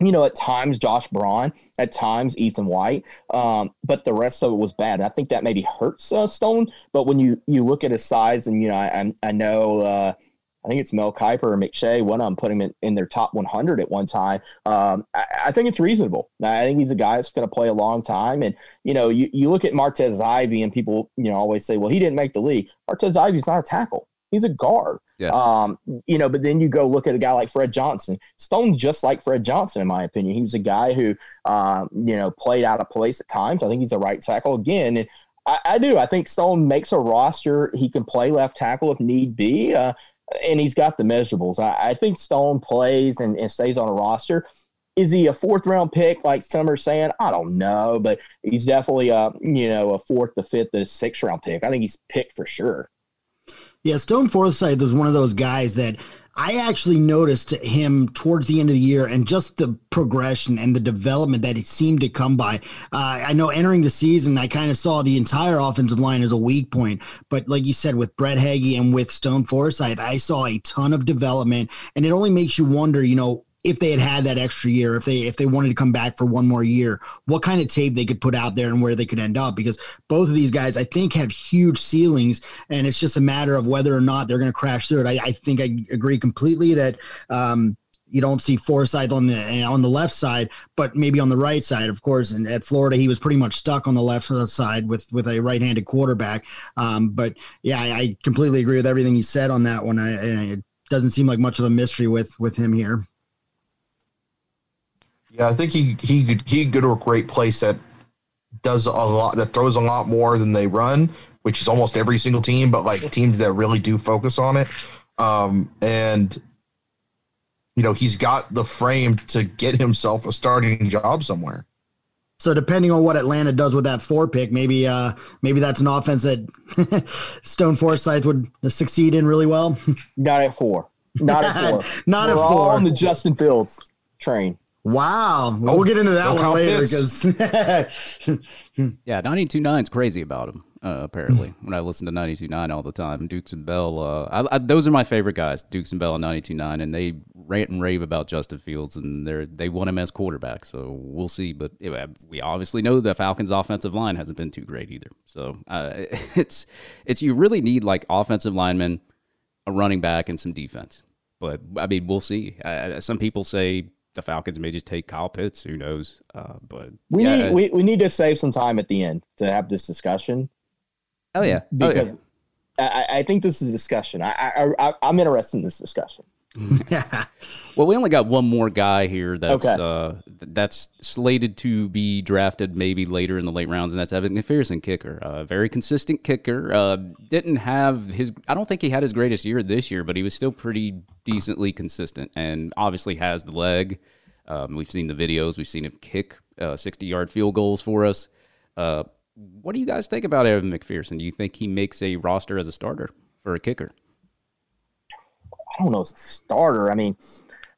you know, at times Josh Braun, at times Ethan White, um, but the rest of it was bad. I think that maybe hurts uh, Stone. But when you you look at his size, and you know, I I know uh, I think it's Mel Kiper or McShay, one of them put him in, in their top 100 at one time. Um, I, I, think it's reasonable. I think he's a guy that's going to play a long time. And, you know, you, you look at Martez Ivey and people, you know, always say, well, he didn't make the league. Martez Ivey's not a tackle. He's a guard. Yeah. Um, you know, but then you go look at a guy like Fred Johnson. Stone just like Fred Johnson, in my opinion. He was a guy who, um, you know, played out of place at times. I think he's a right tackle again. And I, I, do. I think Stone makes a roster. He can play left tackle if need be. Uh, and he's got the measurables. I, I think Stone plays and, and, stays on a roster. Is he a fourth round pick like some are saying? I don't know, but he's definitely a you know a fourth, the fifth, the sixth round pick. I think he's picked for sure. Yeah, Stone Forsythe was one of those guys that I actually noticed him towards the end of the year and just the progression and the development that it seemed to come by. Uh, I know entering the season, I kind of saw the entire offensive line as a weak point, but like you said, with Brett Heggie and with Stone Forsythe, I saw a ton of development, and it only makes you wonder, you know, if they had had that extra year, if they if they wanted to come back for one more year, what kind of tape they could put out there and where they could end up. Because both of these guys, I think, have huge ceilings, and it's just a matter of whether or not they're going to crash through it. I, I, think I agree completely that. Um, you don't see Forsythe on the on the left side, but maybe on the right side, of course. And at Florida, he was pretty much stuck on the left side with with a right-handed quarterback. Um, but yeah, I, I, completely agree with everything you said on that one. I, it doesn't seem like much of a mystery with with him here. Yeah, I think he he could he could go to a great place that does a lot that throws a lot more than they run, which is almost every single team, but like teams that really do focus on it. Um, and you know, he's got the frame to get himself a starting job somewhere. So depending on what Atlanta does with that four pick, maybe uh maybe that's an offense that Stone Forsythe would succeed in really well. Not at four. Not at four. Not We're at four. on the Justin Fields train. Wow. Well, we'll get into that one later because yeah, 92.9 is crazy about him. Uh, apparently, when I listen to 92.9 all the time, Dukes and Bell, uh, I, I, those are my favorite guys, Dukes and Bell and 92.9, and they rant and rave about Justin Fields, and they they want him as quarterback. So we'll see. But we obviously know the Falcons' offensive line hasn't been too great either. So uh, it's it's you really need like offensive linemen, a running back, and some defense. But I mean, we'll see. Uh, some people say the Falcons may just take Kyle Pitts. Who knows? Uh, but we yeah. need we, we need to save some time at the end to have this discussion. Oh yeah, because oh, yeah. I, I think this is a discussion. I, I, I I'm interested in this discussion. well, we only got one more guy here that's okay. uh, that's slated to be drafted maybe later in the late rounds, and that's Evan McPherson, kicker. A uh, very consistent kicker. Uh, didn't have his. I don't think he had his greatest year this year, but he was still pretty decently consistent, and obviously has the leg. Um, we've seen the videos. We've seen him kick uh, sixty-yard field goals for us. Uh, what do you guys think about Evan McPherson? Do you think he makes a roster as a starter for a kicker? I don't know, a starter. I mean,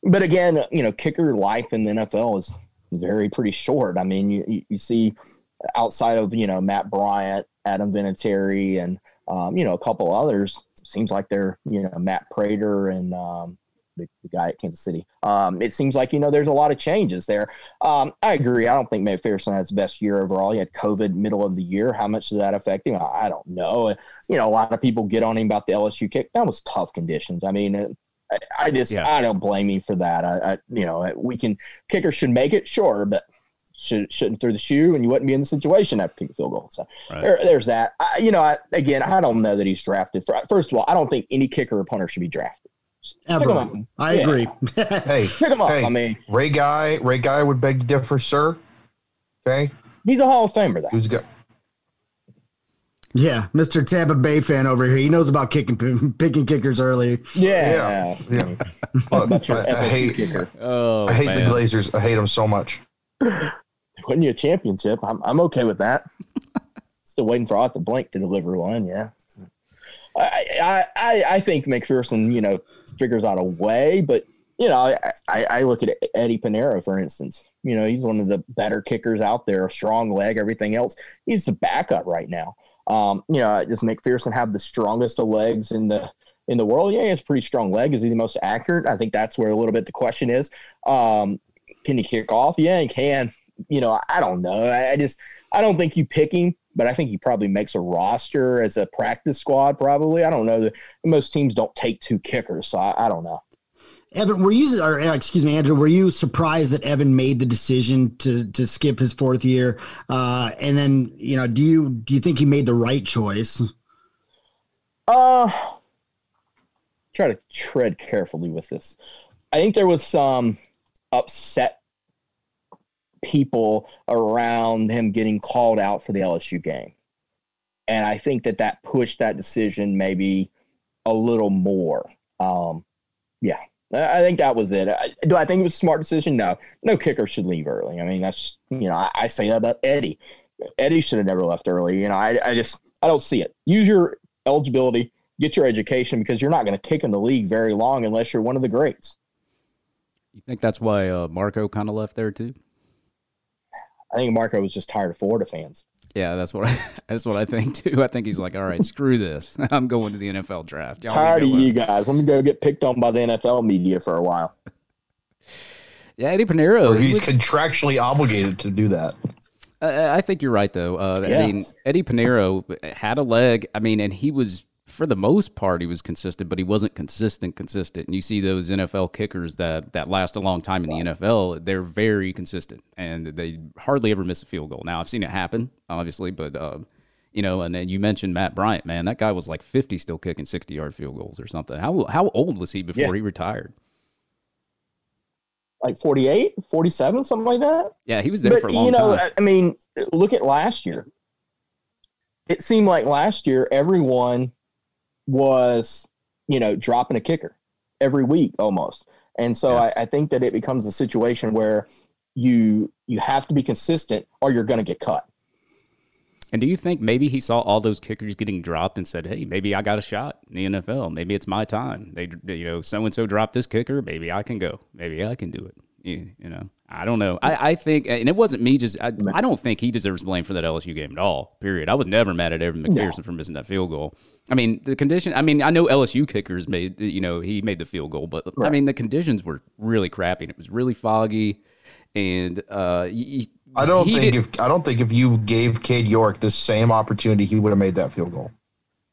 but again, you know, kicker life in the NFL is very pretty short. I mean, you, you see outside of, you know, Matt Bryant, Adam Vinatieri, and, um, you know, a couple others, seems like they're, you know, Matt Prater and, um, the, the, guy at Kansas City. Um, it seems like you know there's a lot of changes there. Um, I agree. I don't think McPherson had his best year overall. He had COVID middle of the year. How much did that affect him? I, don't know. You know, a lot of people get on him about the LSU kick. That was tough conditions. I mean. It, I, just yeah. I don't blame him for that. I, I, you know we can kickers should make it sure, but should shouldn't throw the shoe and you wouldn't be in the situation after kicking field goal. So right. there, there's that. I, you know, I, again, I don't know that he's drafted. First of all, I don't think any kicker or punter should be drafted. Ever. I yeah. agree. hey, pick him up. Hey, I mean, Ray Guy, Ray Guy would beg to differ, sir. Okay, he's a Hall of Famer. Though. Who's got? Yeah, Mr. Tampa Bay fan over here. He knows about kicking, picking kickers early. Yeah, yeah. yeah. I, I, hate, kicker. Oh, I hate man. the Glazers. I hate them so much. Win you a championship. I'm, I'm okay with that. Still waiting for Arthur Blank to deliver one. Yeah. I, I, I think McPherson, you know, figures out a way, but you know, I, I look at Eddie Piñeiro, for instance. You know, he's one of the better kickers out there, strong leg, everything else. He's the backup right now. Um, you know, does McPherson have the strongest of legs in the in the world? Yeah, he has a pretty strong leg. Is he the most accurate? I think that's where a little bit the question is. Um, can he kick off? Yeah, he can. You know, I don't know. I just I don't think you pick him, but I think he probably makes a roster as a practice squad. Probably. I don't know. that most teams don't take two kickers, so I, I don't know. Evan, were you, or uh, excuse me, Andrew, were you surprised that Evan made the decision to to skip his fourth year? Uh, and then, you know, do you do you think he made the right choice? Uh, try to tread carefully with this. I think there was some upset people around him getting called out for the LSU game, and I think that that pushed that decision maybe a little more. Um, yeah, I think that was it. do I think it was a smart decision? No. No kicker should leave early. I mean, that's, you know, I, I say that about Eddie. Eddie should have never left early. You know, I, I just, I don't see it. Use your eligibility, get your education because you're not going to kick in the league very long unless you're one of the greats. You think that's why uh, Marco kind of left there too? I think Marco was just tired of Florida fans. Yeah, that's what I, that's what I think too. I think he's like, all right, screw this. I'm going to the NFL draft. Y'all Tired of you guys. Let me go get picked on by the NFL media for a while. yeah, Eddie Piñeiro. Or he's was, contractually obligated to do that. I think you're right, though. Uh, yeah. I mean, Eddie Piñeiro had a leg. I mean, and he was for the most part, he was consistent, but he wasn't consistent, consistent. And you see those NFL kickers that that last a long time in the NFL, they're very consistent and they hardly ever miss a field goal. Now I've seen it happen, obviously, but um, you know, and then you mentioned Matt Bryant, man, that guy was like 50 still kicking 60 yard field goals or something. How how old was he before yeah. he retired? Like 48, 47, something like that. Yeah, he was there but, for a long time. you know, time. I mean, look at last year. It seemed like last year everyone was, you know, dropping a kicker every week almost. And so yeah. I, I, think that it becomes a situation where you you have to be consistent or you're going to get cut. And do you think maybe he saw all those kickers getting dropped and said, "Hey, maybe I got a shot in the NFL. Maybe it's my time." They, you know, so and so dropped this kicker. Maybe I can go. Maybe I can do it. You, you know, I don't know. I, I think, and it wasn't me. Just I, I don't think he deserves blame for that LSU game at all. Period. I was never mad at Evan McPherson no. for missing that field goal. I mean, the condition. I mean, I know LSU kickers made. You know, he made the field goal, but right. I mean, the conditions were really crappy. And it was really foggy, and uh, he, I don't think did, if I don't think if you gave Cade York the same opportunity, he would have made that field goal.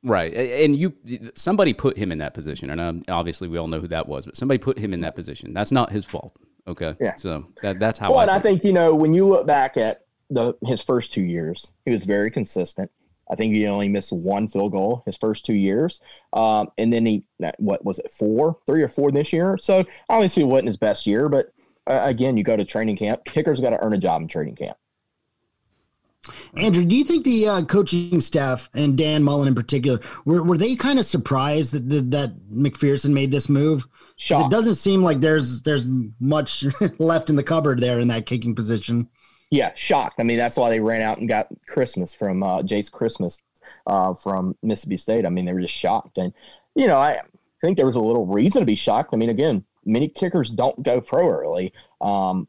Right, and you somebody put him in that position, and um, obviously we all know who that was, but somebody put him in that position. That's not his fault. Okay. Yeah. So that, that's how. Well, I and I think you know when you look back at the his first two years, he was very consistent. I think he only missed one field goal his first two years, um, and then he what was it four, three or four this year. So obviously it wasn't his best year, but uh, again, you go to training camp. Kickers got to earn a job in training camp. Andrew, do you think the uh, coaching staff and Dan Mullen in particular were, were they kind of surprised that, that, that McPherson made this move? It doesn't seem like there's there's much left in the cupboard there in that kicking position. Yeah, shocked. I mean, that's why they ran out and got Christmann from uh, Jace Christmann uh, from Mississippi State. I mean, they were just shocked, and you know, I think there was a little reason to be shocked. I mean, again, many kickers don't go pro early. Um,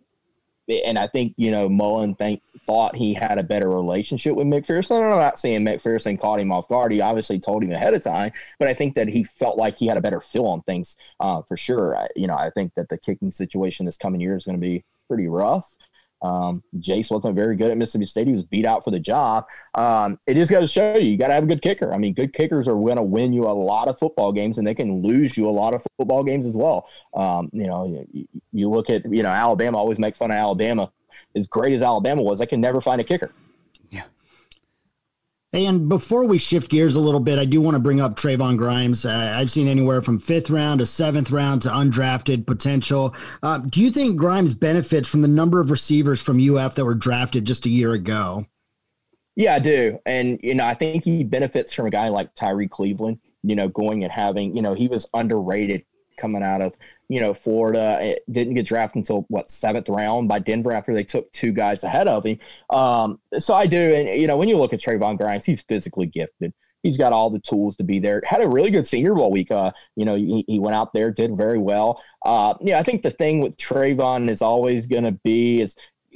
and I think you know Mullen think thought he had a better relationship with McPherson. I'm not saying McPherson caught him off guard. He obviously told him ahead of time, but I think that he felt like he had a better feel on things uh, for sure. I, you know, I think that the kicking situation this coming year is going to be pretty rough. Um, Jace wasn't very good at Mississippi State. He was beat out for the job. Um, it just got to show you, you got to have a good kicker. I mean, good kickers are going to win you a lot of football games and they can lose you a lot of football games as well. Um, you know, you, you, look at, you know, Alabama always make fun of Alabama. As great as Alabama was, I can never find a kicker. Yeah. And before we shift gears a little bit, I do want to bring up Trevon Grimes. Uh, I've seen anywhere from fifth round to seventh round to undrafted potential. Uh, do you think Grimes benefits from the number of receivers from UF that were drafted just a year ago? Yeah, I do. And, you know, I think he benefits from a guy like Tyree Cleveland, you know, going and having, you know, he was underrated coming out of you know, Florida didn't get drafted until what seventh round by Denver after they took two guys ahead of him. Um, so I do, and you know, when you look at Trevon Grimes, he's physically gifted. he's got all the tools to be there. Had a really good Senior Bowl week. Uh, you know, he, he went out there, did very well. Uh, yeah, I think the thing with Trevon is always going to be is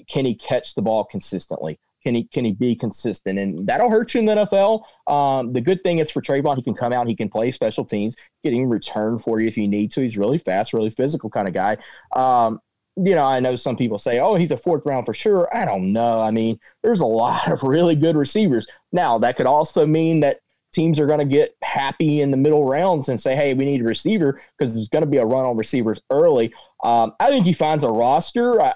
can he catch the ball consistently? Can he can he be consistent? And that'll hurt you in the NFL. Um, the good thing is for Trevon, he can come out, he can play special teams, getting return for you if you need to. He's really fast, really physical kind of guy. Um, you know, I know some people say, oh, he's a fourth round for sure. I don't know. I mean, there's a lot of really good receivers. Now, that could also mean that teams are going to get happy in the middle rounds and say, hey, we need a receiver because there's going to be a run on receivers early. Um, I think he finds a roster. I,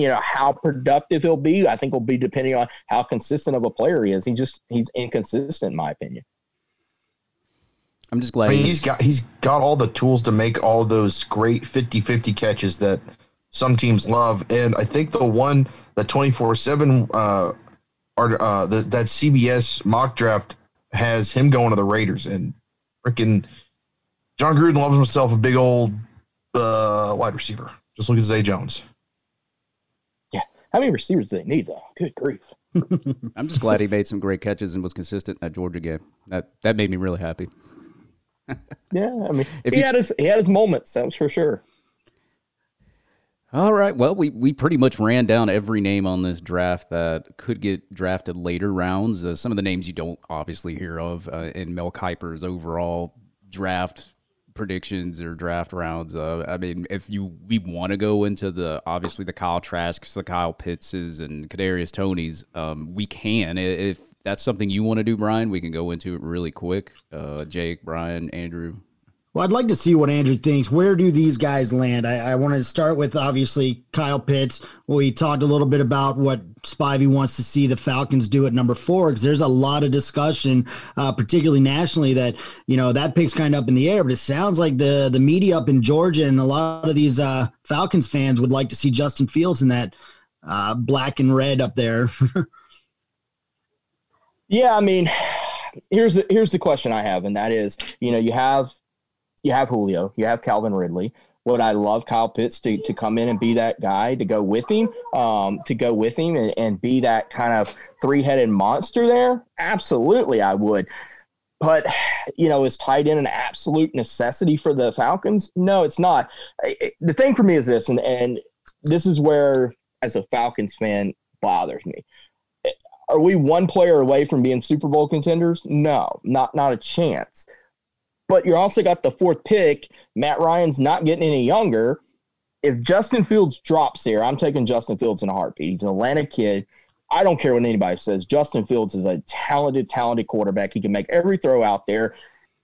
you know how productive he'll be. I think will be depending on how consistent of a player he is. He just he's inconsistent, in my opinion. I'm just glad I mean, he's got he's got all the tools to make all those great 50-50 catches that some teams love. And I think the one the 24-7 uh or uh the, that CBS mock draft has him going to the Raiders and freaking Jon Gruden loves himself a big old uh wide receiver. Just look at Zay Jones. How many receivers do they need, though? Good grief. I'm just glad he made some great catches and was consistent in that Georgia game. That that made me really happy. yeah, I mean, if he had his he had his moments. That was for sure. All right. Well, we, we pretty much ran down every name on this draft that could get drafted later rounds. Uh, some of the names you don't obviously hear of uh, in Mel Kiper's overall draft predictions or draft rounds. I mean, if you we want to go into the obviously the Kyle Trasks, the Kyle Pittses, and Kadarius Tonys, um, we can. If that's something you want to do, Brian, we can go into it really quick. Uh, Jake, Brian, Andrew. Well, I'd like to see what Andrew thinks. Where do these guys land? I, I want to start with obviously Kyle Pitts. We talked a little bit about what Spivey wants to see the Falcons do at number four because there's a lot of discussion, uh, particularly nationally, that you know that pick's kind of up in the air. But it sounds like the the media up in Georgia and a lot of these uh, Falcons fans would like to see Justin Fields in that uh, black and red up there. yeah, I mean, here's the, here's the question I have, and that is, you know, you have you have Julio, you have Calvin Ridley. Would I love Kyle Pitts to, to come in and be that guy to go with him, um, to go with him and, and be that kind of three headed monster there? Absolutely, I would. But, you know, is tight end an absolute necessity for the Falcons? No, it's not. The thing for me is this, and, and this is where, as a Falcons fan, bothers me. Are we one player away from being Super Bowl contenders? No, not not a chance but you're also got the fourth pick. Matt Ryan's not getting any younger. If Justin Fields drops here, I'm taking Justin Fields in a heartbeat. He's an Atlanta kid. I don't care what anybody says. Justin Fields is a talented, talented quarterback. He can make every throw out there,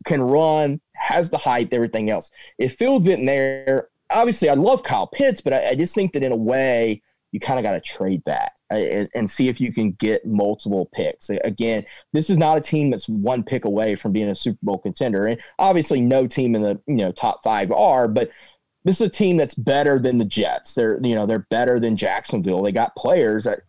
can run, has the height, everything else. If Fields isn't there, obviously I love Kyle Pitts, but I, I just think that in a way, you kind of got to trade that uh, and, and, see if you can get multiple picks. Again, this is not a team that's one pick away from being a Super Bowl contender, and obviously no team in the you know top five are, but this is a team that's better than the Jets. They're you know they're better than Jacksonville. They got players that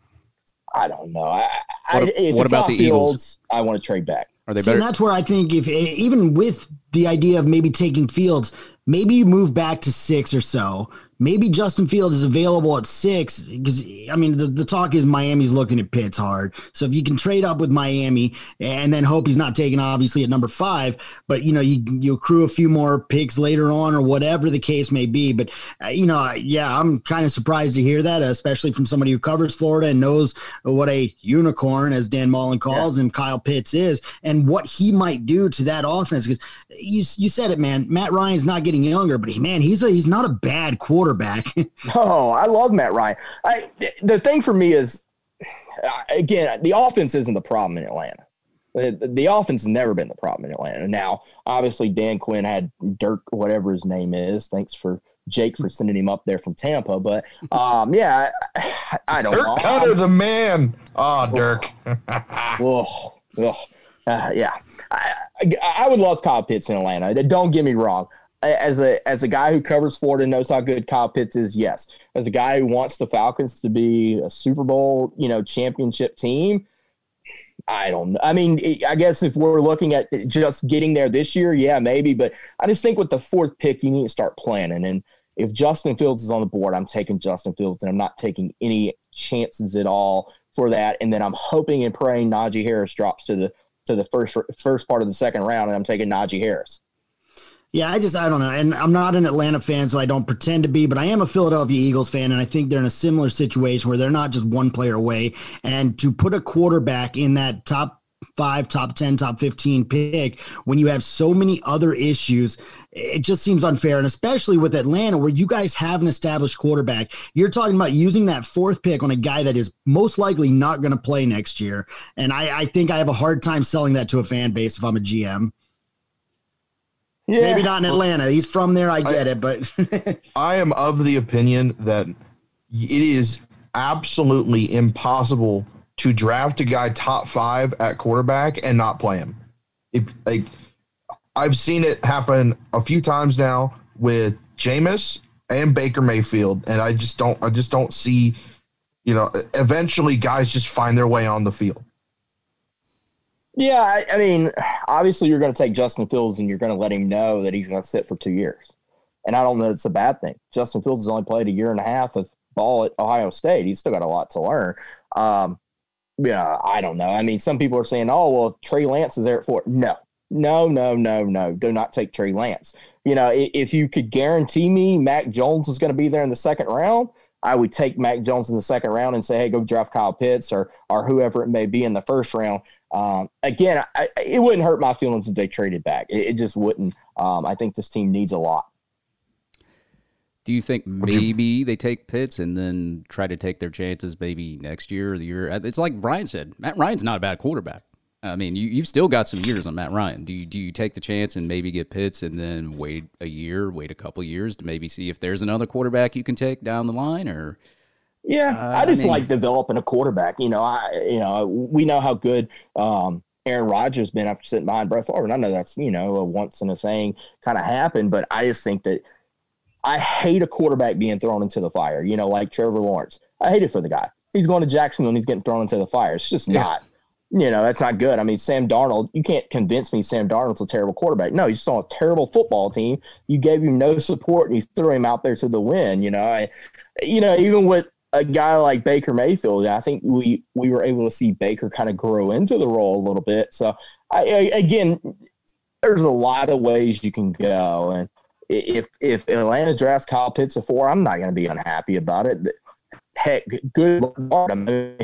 I don't know. I, what, I, if what about the Fields, Eagles? I want to trade back. Are they See, better? and that's where I think if even with the idea of maybe taking Fields, maybe you move back to six or so maybe Justin Fields is available at six because I mean the, the talk is Miami's looking at Pitts hard. So if you can trade up with Miami and then hope he's not taken obviously at number five, but you know you you accrue a few more picks later on or whatever the case may be. But uh, you know, yeah, I'm kind of surprised to hear that, especially from somebody who covers Florida and knows what a unicorn, as Dan Mullen calls yeah. and Kyle Pitts is, and what he might do to that offense. Because you you said it, man. Matt Ryan's not getting younger, but he, man, he's a he's not a bad quarterback quarterback. oh, I love Matt Ryan. I, the thing for me is, again, the offense isn't the problem in Atlanta. The, the offense has never been the problem in Atlanta. Now, obviously, Dan Quinn had Dirk, whatever his name is. Thanks for Jake for sending him up there from Tampa. But um, yeah, I, I don't Dirk know. Koetter, the man. Oh, Dirk. oh, oh. Uh, yeah. I, I, I would love Kyle Pitts in Atlanta. Don't get me wrong as a as a guy who covers Florida knows how good Kyle Pitts is, yes. As a guy who wants the Falcons to be a Super Bowl, you know, championship team, I don't know. I mean, I guess if we're looking at just getting there this year, yeah, maybe. But I just think with the fourth pick, you need to start planning. And if Justin Fields is on the board, I'm taking Justin Fields, and I'm not taking any chances at all for that. And then I'm hoping and praying Najee Harris drops to the to the first first part of the second round, and I'm taking Najee Harris. Yeah, I just I don't know, and I'm not an Atlanta fan, so I don't pretend to be, but I am a Philadelphia Eagles fan, and I think they're in a similar situation where they're not just one player away, and to put a quarterback in that top five, top 10, top 15 pick when you have so many other issues. It just seems unfair. And especially with Atlanta, where you guys have an established quarterback, you're talking about using that fourth pick on a guy that is most likely not going to play next year. And I, I think I have a hard time selling that to a fan base if I'm a GM. Yeah. Maybe not in Atlanta. He's from there. I get I, it, but I am of the opinion that it is absolutely impossible to draft a guy top five at quarterback and not play him. If like I've seen it happen a few times now with Jameis and Baker Mayfield, and I just don't I just don't see, you know, eventually guys just find their way on the field. Yeah, I, I mean, obviously you're going to take Justin Fields and you're going to let him know that he's going to sit for two years, and I don't know it's a bad thing. Justin Fields has only played a year and a half of ball at Ohio State. He's still got a lot to learn. Um, yeah, I don't know. I mean, some people are saying, oh, well, Trey Lance is there at four. No, no, no, no, no. Do not take Trey Lance. You know, if you could guarantee me Mac Jones was going to be there in the second round, I would take Mac Jones in the second round and say, hey, go draft Kyle Pitts or or whoever it may be in the first round. Um, again, I, it wouldn't hurt my feelings if they traded back. It, it just wouldn't. Um, I think this team needs a lot. Do you think maybe you, they take Pitts and then try to take their chances maybe next year or the year? It's like Brian said, Matt Ryan's not a bad quarterback. I mean, you, you've still got some years on Matt Ryan. Do you do you take the chance and maybe get Pitts and then wait a year, wait a couple years to maybe see if there's another quarterback you can take down the line or? Yeah, uh, I just I mean, like developing a quarterback. You know, I you know we know how good um, Aaron Rodgers been after sitting behind Brett Favre, and I know that's you know a once in a thing kind of happened, but I just think that I hate a quarterback being thrown into the fire, you know, like Trevor Lawrence. I hate it for the guy. He's going to Jacksonville and he's getting thrown into the fire. It's just yeah. not, you know, that's not good. I mean, Sam Darnold, you can't convince me Sam Darnold's a terrible quarterback. No, he's on a terrible football team. You gave him no support and you threw him out there to the win, you know. I, you know, even with a guy like Baker Mayfield, I think we we were able to see Baker kind of grow into the role a little bit. So, I, I again, there's a lot of ways you can go, and if if Atlanta drafts Kyle Pitts at four, I'm not going to be unhappy about it. Heck, good luck. I mean,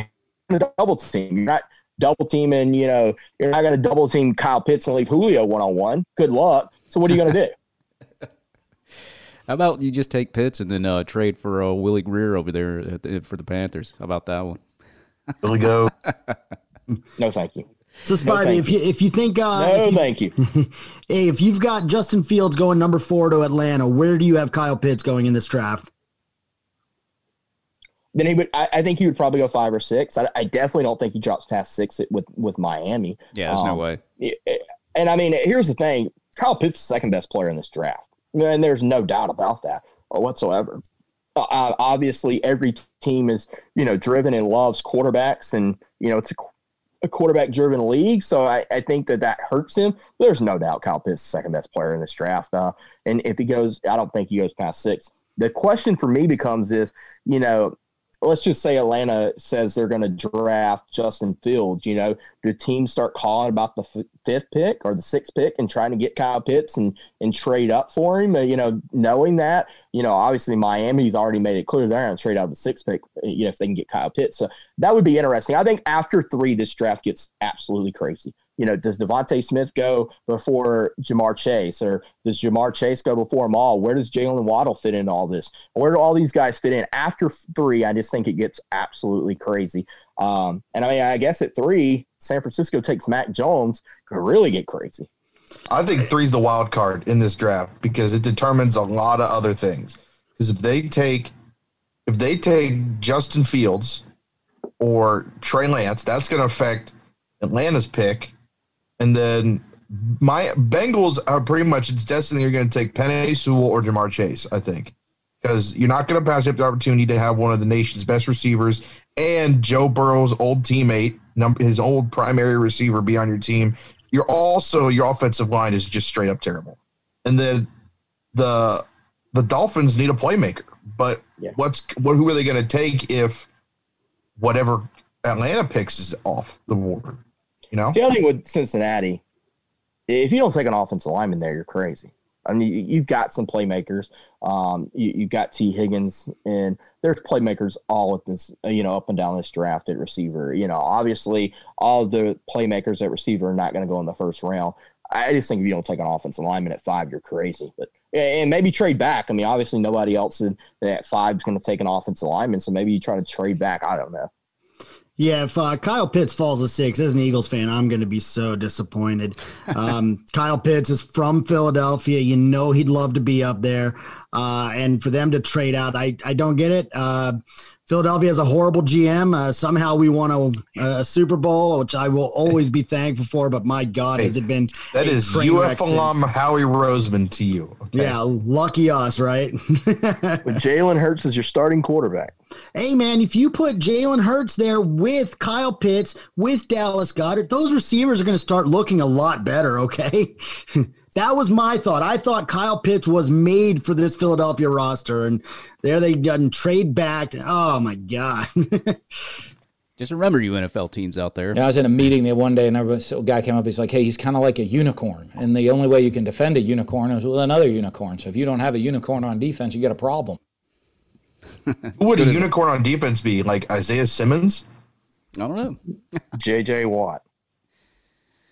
double team. You're not double teaming. You know, you're not going to double team Kyle Pitts and leave Julio one on one. Good luck. So what are you going to do? How about you just take Pitts and then uh, trade for uh, Willie Greer over there the, for the Panthers? How about that one? Willie go. no, thank you. So Spivey, no, if you if you think uh, no, you, thank you. hey, if you've got Justin Fields going number four to Atlanta, where do you have Kyle Pitts going in this draft? Then he would. I, I think he would probably go five or six. I, I, definitely don't think he drops past six with with Miami. Yeah, there's um, no way. And I mean, here's the thing: Kyle Pitts is the second best player in this draft, and there's no doubt about that whatsoever. Uh, obviously, every team is you know driven and loves quarterbacks, and you know it's a a quarterback driven league. So I, I, think that that hurts him. There's no doubt Kyle Pitts second best player in this draft. Uh, and if he goes, I don't think he goes past six. The question for me becomes is, you know, let's just say Atlanta says they're going to draft Justin Fields. You know, do teams start calling about the f- fifth pick or the sixth pick and trying to get Kyle Pitts and and trade up for him? Uh, you know, knowing that, you know, obviously Miami's already made it clear they're going to trade out the sixth pick. You know, if they can get Kyle Pitts, so that would be interesting. I think after three, this draft gets absolutely crazy you know, does DeVonta Smith go before Ja'Marr Chase, or does Ja'Marr Chase go before them all? Where does Jaylen Waddle fit in all this? Where do all these guys fit in after three? I just think it gets absolutely crazy. Um, and I mean, I guess at three, San Francisco takes Mac Jones, could really get crazy. I think three's the wild card in this draft because it determines a lot of other things. Because if they take if they take Justin Fields or Trey Lance, that's going to affect Atlanta's pick and then my Bengals are pretty much it's destiny. You're going to take Penei Sewell or Ja'Marr Chase, I think, because you're not going to pass up the opportunity to have one of the nation's best receivers and Joe Burrow's old teammate, his old primary receiver, be on your team. You're also your offensive line is just straight up terrible, and then the the Dolphins need a playmaker. But yeah. what's what? Who are they going to take if whatever Atlanta picks is off the board? You know, See, I think with Cincinnati, if you don't take an offensive lineman there, you're crazy. I mean, you- you've got some playmakers. Um, you, you've got Tee Higgins, and there's playmakers all at this, uh, you know, up and down this draft at receiver. You know, obviously, all the playmakers at receiver are not going to go in the first round. I just think if you don't take an offensive lineman at five, you're crazy. But and maybe trade back. I mean, obviously, nobody else in, at five is going to take an offensive lineman, so maybe you try to trade back. I don't know. Yeah, if uh, Kyle Pitts falls to six, as an Eagles fan, I'm going to be so disappointed. Um, Kyle Pitts is from Philadelphia. You know he'd love to be up there. Uh, and for them to trade out, I, I don't get it. Uh, Philadelphia has a horrible GM. Uh, somehow we won a, a Super Bowl, which I will always be thankful for. But my God, Hey, has it been that is UF alum. Howie Roseman to you. Okay? Yeah, lucky us, right? But Jalen Hurts is your starting quarterback. Hey man, if you put Jalen Hurts there with Kyle Pitts, with Dallas Goedert, those receivers are going to start looking a lot better. Okay, that was my thought. I thought Kyle Pitts was made for this Philadelphia roster, and there they done trade back. Oh my god! Just remember, you NFL teams out there. Yeah, I was in a meeting the one day, and everybody, a guy came up. He's like, "Hey, he's kind of like a unicorn, and the only way you can defend a unicorn is with another unicorn. So if you don't have a unicorn on defense, you got a problem." Who would a unicorn on defense be? Like Isaiah Simmons? I don't know. JJ Watt.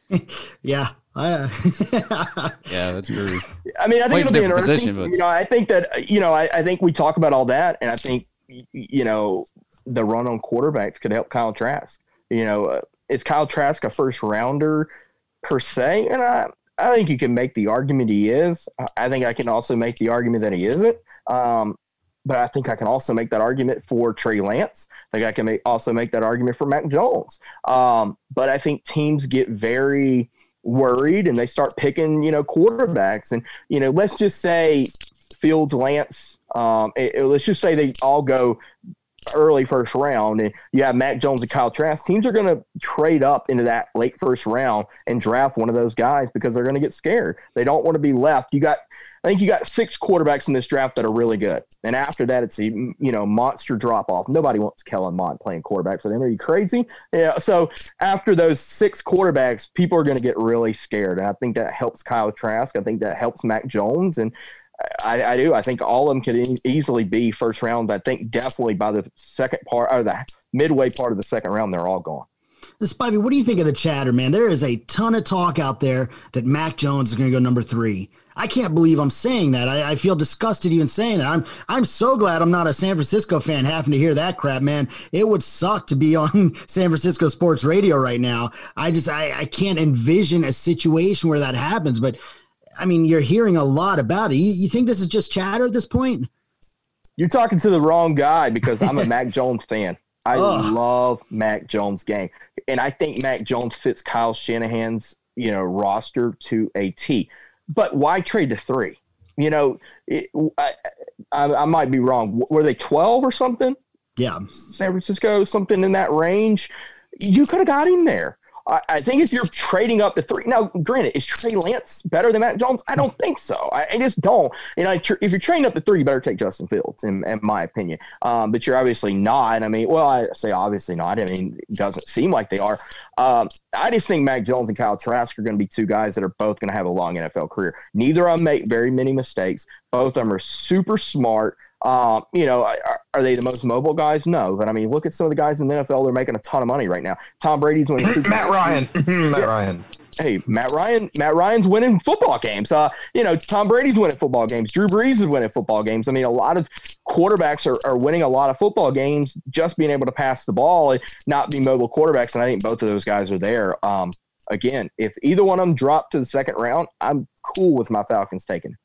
yeah, Yeah, that's true. I mean, I think a it'll be different interesting. position, but- You know, I think that uh, you know, I, I think we talk about all that, and I think y- y- you know the run on quarterbacks could help Kyle Trask. You know, uh, is Kyle Trask a first rounder per se? And I I think you can make the argument he is. I- think I can also make the argument that he isn't. Um, but I think I can also make that argument for Trey Lance. I think I can make, also make that argument for Mac Jones. Um, but I think teams get very worried and they start picking, you know, quarterbacks. And, you know, let's just say Fields, Lance, um, it- it- let's just say they all go early first round and you have Mac Jones and Kyle Trask. Teams are going to trade up into that late first round and draft one of those guys because they're going to get scared. They don't want to be left. You got, I think you got six quarterbacks in this draft that are really good. And after that, it's a you know monster drop off. Nobody wants Kellen Mond playing quarterback for them. Are you crazy? Yeah. So after those six quarterbacks, people are going to get really scared. And I think that helps Kyle Trask. I think that helps Mac Jones. And I, I do. I think all of them could easily be first round. I think definitely by the second part or the midway part of the second round, they're all gone. Spivey, what do you think of the chatter, man? There is a ton of talk out there that Mac Jones is going to go number three. I can't believe I'm saying that. I, I feel disgusted even saying that. I'm I'm so glad I'm not a San Francisco fan having to hear that crap, man. It would suck to be on San Francisco sports radio right now. I just I, I can't envision a situation where that happens. But I mean, you're hearing a lot about it. You, you think this is just chatter at this point? You're talking to the wrong guy because I'm a Mac Jones fan. I Ugh. love Mac Jones' game, and I think Mac Jones fits Kyle Shanahan's you know roster to a T. But why trade to three? You know, it, I, I, I might be wrong. Were they 12 or something? Yeah. San Francisco, something in that range. You could have got him there. I, I think if you're trading up to three, now, granted, is Trey Lance better than Mac Jones? I don't think so. I, I just don't. You know, if you're trading up to three, you better take Justin Fields, in, in my opinion. Um, but you're obviously not. I mean, well, I say obviously not. I mean, it doesn't seem like they are. Um, I just think Mac Jones and Kyle Trask are going to be two guys that are both going to have a long NFL career. Neither of them make very many mistakes. Both of them are super smart. Um, you know, are, are they the most mobile guys? No, but I mean, look at some of the guys in the NFL. They're making a ton of money right now. Tom Brady's winning. Matt Ryan. Matt Ryan. Hey, Matt Ryan. Matt Ryan's winning football games. Uh, you know, Tom Brady's winning football games. Drew Brees is winning football games. I mean, a lot of quarterbacks are, are winning a lot of football games just being able to pass the ball and not be mobile quarterbacks. And I think both of those guys are there. Um, again, if either one of them drop to the second round, I'm cool with my Falcons taking.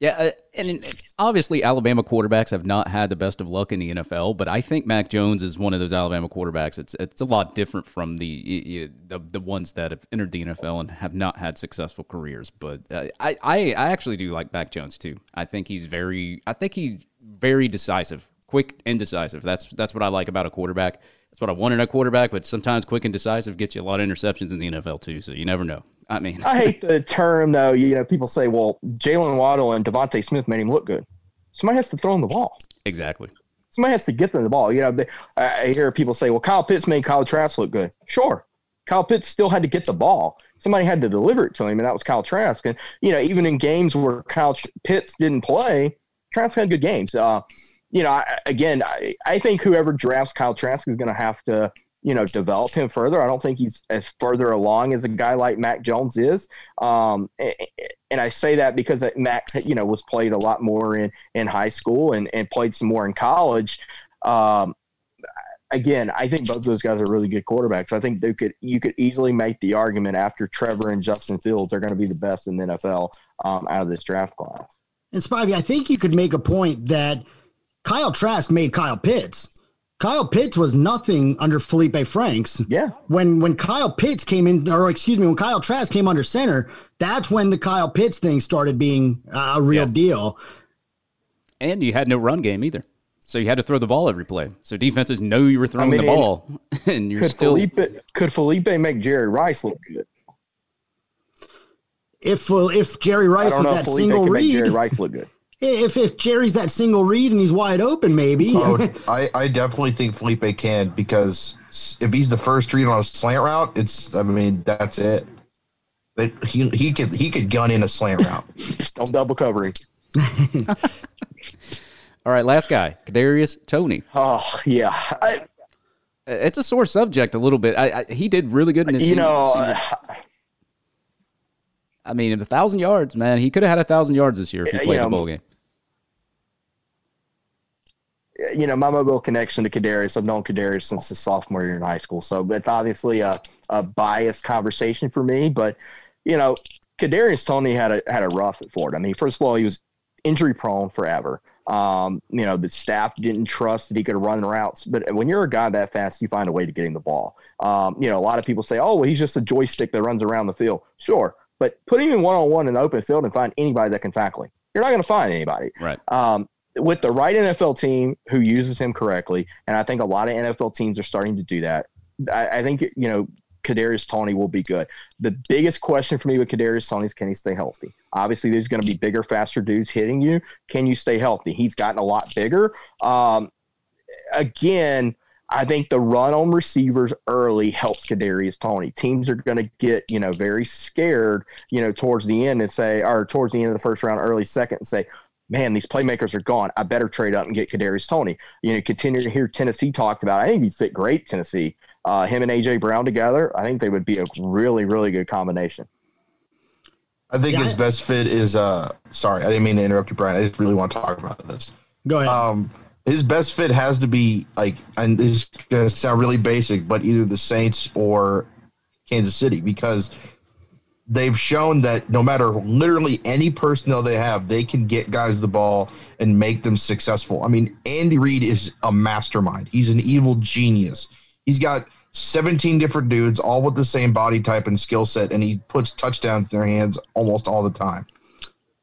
Yeah, uh, and and obviously Alabama quarterbacks have not had the best of luck in the NFL, but I think Mac Jones is one of those Alabama quarterbacks. It's it's a lot different from the the, the ones that have entered the NFL and have not had successful careers. But uh, I, I I actually do like Mac Jones too. I think he's very I think he's very decisive, quick and decisive. That's that's what I like about a quarterback. That's what I want in a quarterback. But sometimes quick and decisive gets you a lot of interceptions in the NFL too. So you never know. I mean, I hate the term though. You know, people say, "Well, Jaylen Waddle and DeVonta Smith made him look good." Somebody has to throw him the ball. exactly. Somebody has to get them the ball. You know, they, I hear people say, "Well, Kyle Pitts made Kyle Trask look good." Sure, Kyle Pitts still had to get the ball. Somebody had to deliver it to him, and that was Kyle Trask. And you know, even in games where Kyle Pitts didn't play, Trask had good games. Uh, you know, I, again, I, I think whoever drafts Kyle Trask is going to have to you know, develop him further. I don't think he's as further along as a guy like Mac Jones is. Um, and I say that because Mac, you know, was played a lot more in, in high school and, and played some more in college. Um, again, I think both of those guys are really good quarterbacks. I think they could you could easily make the argument after Trevor and Justin Fields are going to be the best in the NFL um, out of this draft class. And Spivey, I think you could make a point that Kyle Trask made Kyle Pitts. Kyle Pitts was nothing under Felipe Franks. Yeah. When when Kyle Pitts came in, or excuse me, when Kyle Trask came under center, that's when the Kyle Pitts thing started being a real yeah. deal. And you had no run game either. So you had to throw the ball every play. So defenses know you were throwing I mean, the ball, and you're could still. Felipe, could Felipe make Jerry Rice look good? If if Jerry Rice was that Felipe single read, Jerry Rice look good if if Jerry's that single read and he's wide open, maybe. oh, I, I definitely think Felipe can because if he's the first read on a slant route, it's I mean that's it. he he could he could gun in a slant route. Still double covering. All right, last guy, Kadarius Toney. Oh yeah, I, it's a sore subject a little bit. I, I he did really good in his. You know, uh, I mean, a thousand yards, man. He could have had a thousand yards this year if he played you know, the bowl game you know, my mobile connection to Kadarius, I've known Kadarius since his sophomore year in high school. So it's obviously a, a biased conversation for me. But, you know, Kadarius Toney had a had a rough at Florida. I mean, first of all, he was injury prone forever. Um, you know, the staff didn't trust that he could run routes. But when you're a guy that fast, you find a way to get him the ball. Um, you know, a lot of people say, oh, well, he's just a joystick that runs around the field. Sure. But put him in one on one in the open field and find anybody that can tackle him. You're not going to find anybody. Right. Um, with the right NFL team who uses him correctly, and I think a lot of NFL teams are starting to do that. I, I think you know Kadarius Toney will be good. The biggest question for me with Kadarius Toney is can he stay healthy? Obviously, there's going to be bigger, faster dudes hitting you. Can you stay healthy? He's gotten a lot bigger. Um, again, I think the run on receivers early helps Kadarius Toney. Teams are going to get you know very scared you know towards the end and say or towards the end of the first round, early second, and say, man, these playmakers are gone. I better trade up and get Kadarius Toney. You know, continue to hear Tennessee talked about. I think he'd fit great Tennessee. Uh, him and AJ Brown together, I think they would be a really, really good combination. I think yeah, his best fit is. uh Sorry, I didn't mean to interrupt you, Brian. I just really want to talk about this. Go ahead. Um, his best fit has to be like, and this is gonna sound really basic, but either the Saints or Kansas City because they've shown that no matter literally any personnel they have, they can get guys the ball and make them successful. I mean, Andy Reid is a mastermind. He's an evil genius. He's got 17 different dudes, all with the same body type and skill set, and he puts touchdowns in their hands almost all the time.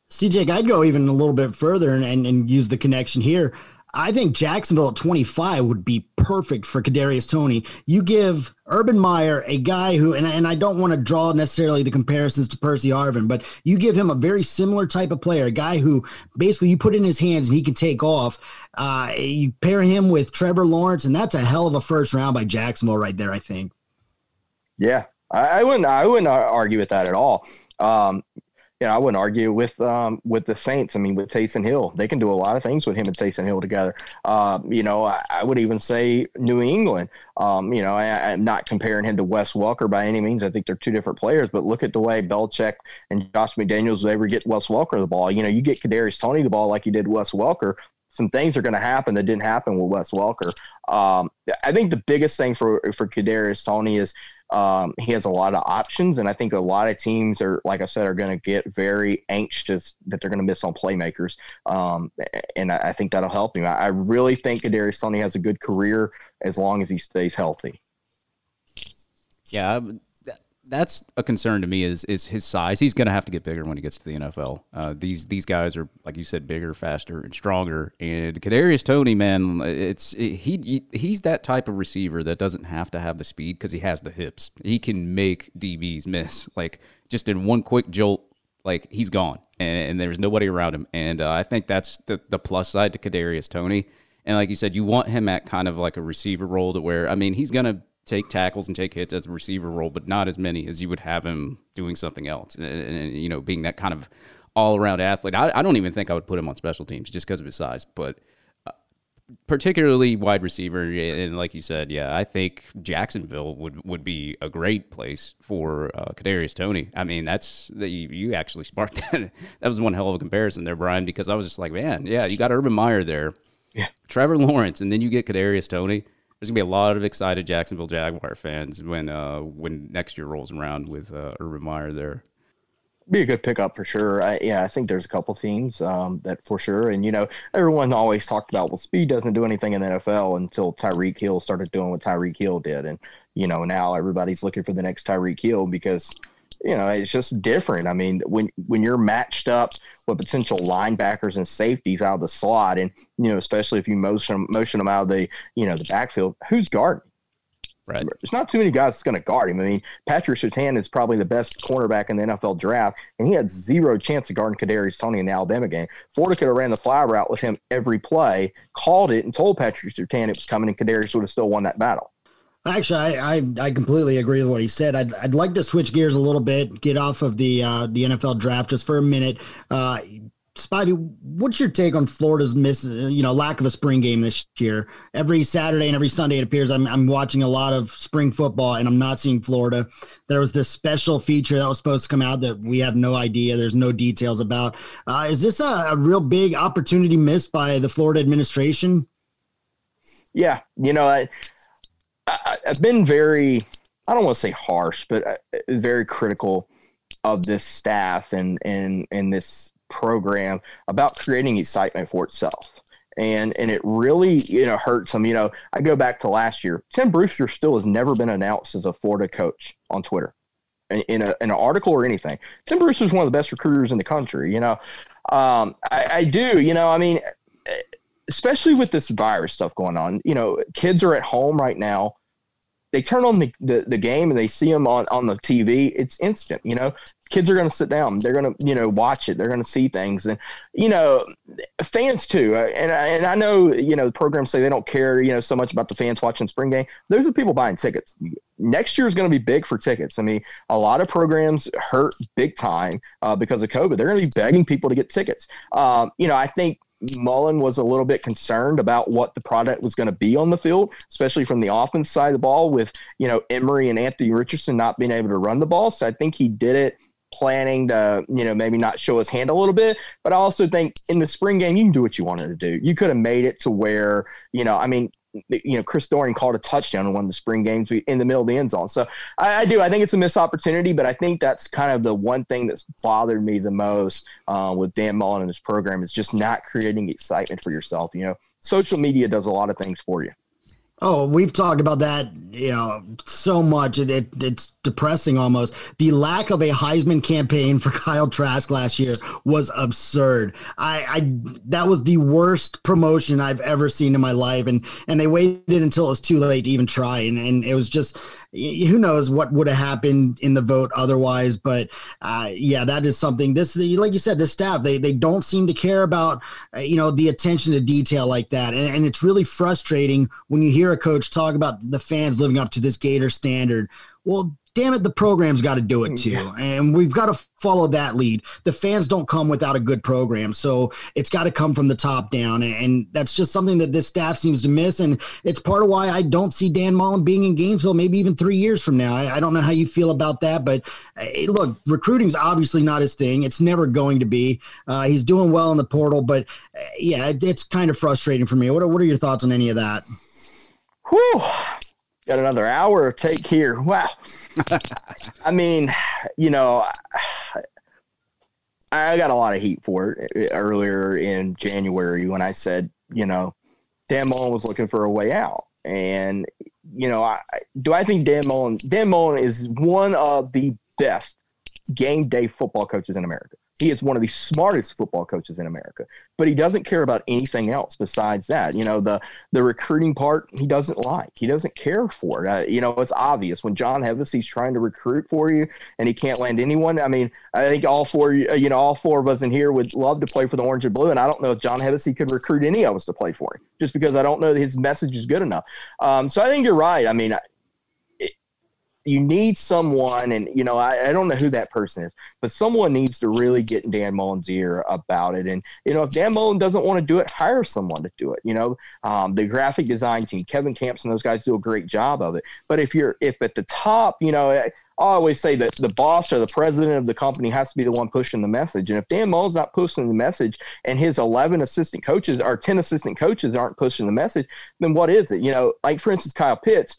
CJ, I'd go even a little bit further and, and, and use the connection here. I think Jacksonville at 25 would be perfect for Kadarius Toney. You give Urban Meyer a guy who, and, and I don't want to draw necessarily the comparisons to Percy Harvin, but you give him a very similar type of player, a guy who basically you put in his hands and he can take off. Uh, you pair him with Trevor Lawrence, and that's a hell of a first round by Jacksonville right there, I think. Yeah, I, I wouldn't. I wouldn't argue with that at all. Um, yeah, I wouldn't argue with um, with the Saints. I mean, with Taysom Hill, they can do a lot of things with him and Taysom Hill together. Uh, you know, I, I, would even say New England. Um, you know, I, am not comparing him to Wes Welker by any means. I think they're two different players. But look at the way Belichick and Josh McDaniels would ever get Wes Welker the ball. You know, you get Kadarius Toney the ball like you did Wes Welker. Some things are going to happen that didn't happen with Wes Welker. Um, I think the biggest thing for for Kadarius Toney is um, he has a lot of options, and I think a lot of teams are, like I said, are going to get very anxious that they're going to miss on playmakers, um, and I, I, think that'll help him. I, I really think Kadarius Toney has a good career as long as he stays healthy. Yeah, that's a concern to me is is his size. He's going to have to get bigger when he gets to the NFL. Uh, these these guys are like you said, bigger, faster, and stronger. And Kadarius Toney, man, it's it, he he's that type of receiver that doesn't have to have the speed because he has the hips. He can make DBs miss like just in one quick jolt. Like he's gone, and, and there's nobody around him. And uh, I think that's the the plus side to Kadarius Toney. And like you said, you want him at kind of like a receiver role to where I mean he's gonna take tackles and take hits as a receiver role, but not as many as you would have him doing something else. And, and you know, being that kind of all around athlete. I, I, don't even think I would put him on special teams just because of his size, but uh, particularly wide receiver. And like you said, yeah, I think Jacksonville would, would be a great place for uh, Kadarius Toney. I mean, that's the, you actually sparked that. that was one hell of a comparison there, Brian, because I was just like, man, yeah, you got Urban Meyer there, yeah, Trevor Lawrence, and then you get Kadarius Toney. There's gonna be a lot of excited Jacksonville Jaguar fans when uh, when next year rolls around with uh, Urban Meyer there be a good pickup for sure. I, yeah, I think there's a couple teams um, that for sure. And you know, everyone always talked about well, speed doesn't do anything in the NFL until Tyreek Hill started doing what Tyreek Hill did, and you know now everybody's looking for the next Tyreek Hill because you know it's just different. I mean, when when you're matched up with potential linebackers and safeties out of the slot, and you know especially if you motion motion them out of the you know the backfield, who's guarding? Right. There's not too many guys that's going to guard him. I mean, Patrick Surtain is probably the best cornerback in the NFL draft, and he had zero chance of guarding Kadarius Toney in the Alabama game. Florida could have ran the fly route with him every play, called it, and told Patrick Surtain it was coming, and Kadarius would have still won that battle. Actually, I, I, I completely agree with what he said. I'd, I'd like to switch gears a little bit, get off of the uh, the NFL draft just for a minute. Uh, Spivey, what's your take on Florida's miss, you know, lack of a spring game this year? Every Saturday and every Sunday, it appears I'm, I'm watching a lot of spring football and I'm not seeing Florida. There was this special feature that was supposed to come out that we have no idea. There's no details about. Uh, is this a, a real big opportunity missed by the Florida administration? Yeah, you know, I, I have been very, I don't want to say harsh, but uh, very critical of this staff and and and this program about creating excitement for itself. And and it really you know hurts them. You know, I go back to last year. Tim Brewster still has never been announced as a Florida coach on Twitter, in, in, a, in an article or anything. Tim Brewster is one of the best recruiters in the country. You know, um, I, I do. You know, I mean, especially with this virus stuff going on. You know, kids are at home right now they turn on the, the, the, game and they see them on, on the TV, it's instant. You know, kids are going to sit down. They're going to, you know, watch it. They're going to see things. And, you know, fans too. Uh, and, and I know, you know, the programs say they don't care, you know, so much about the fans watching spring game. Those are people buying tickets. Next year is going to be big for tickets. I mean, a lot of programs hurt big time uh, because of COVID. They're going to be begging people to get tickets. Um, you know, I think Mullen was a little bit concerned about what the product was going to be on the field, especially from the offense side of the ball, with you know Emory and Anthony Richardson not being able to run the ball. So I think he did it planning to, you know, maybe not show his hand a little bit. But I also think in the spring game, you can do what you wanted to do. You could have made it to where, you know, I mean, you know, Chris Doering called a touchdown in one of the spring games in the middle of the end zone. So I, I, do. I think it's a missed opportunity, but I think that's kind of the one thing that's bothered me the most uh, with Dan Mullen and his program is just not creating excitement for yourself. You know, social media does a lot of things for you. Oh, we've talked about that, you know, so much. It, it, it's depressing almost. The lack of a Heisman campaign for Kyle Trask last year was absurd. I, I that was the worst promotion I've ever seen in my life, and and they waited until it was too late to even try, and and it was just who knows what would have happened in the vote otherwise. But uh, yeah, that is something. This, like you said, the staff they they don't seem to care about uh, you know the attention to detail like that, and, and it's really frustrating when you hear a coach talk about the fans living up to this Gator standard. Well, damn it, the program's got to do it too. Yeah. And we've got to follow that lead. The fans don't come without a good program. So it's got to come from the top down. And that's just something that this staff seems to miss. And it's part of why I don't see Dan Mullen being in Gainesville maybe even three years from now. I, I don't know how you feel about that. But hey, look, recruiting's obviously not his thing. It's never going to be. Uh, he's doing well in the portal. But uh, yeah, it, it's kind of frustrating for me. What are, what are your thoughts on any of that? Whew got another hour of take here. Wow. I mean, you know, I got a lot of heat for it eh, eh, earlier in January when I said, you know, Dan Mullen was looking for a way out. And, you know, I, do I think Dan Mullen, Dan Mullen is one of the best game day football coaches in America. He is one of the smartest football coaches in America, but he doesn't care about anything else besides that. You know, the the recruiting part he doesn't like. He doesn't care for it. Uh, you know, it's obvious when John Hevesy's trying to recruit for you and he can't land anyone. I mean, I think all four, uh, you know, all four of us in here would love to play for the Orange and Blue, and I don't know if John Hevesy could recruit any of us to play for him, just because I don't know that his message is good enough. Um, so I think you're right. I mean you need someone, and you know, I, I, don't know who that person is, but someone needs to really get in Dan Mullen's ear about it. And you know, if Dan Mullen doesn't want to do it, hire someone to do it. You know, um, the graphic design team, Kevin Camps, and those guys do a great job of it. But if you're if at the top, you know. I, I always say that the boss or the president of the company has to be the one pushing the message. And if Dan Mullen's not pushing the message and his 11 assistant coaches or 10 assistant coaches aren't pushing the message, then what is it? You know, like for instance, Kyle Pitts,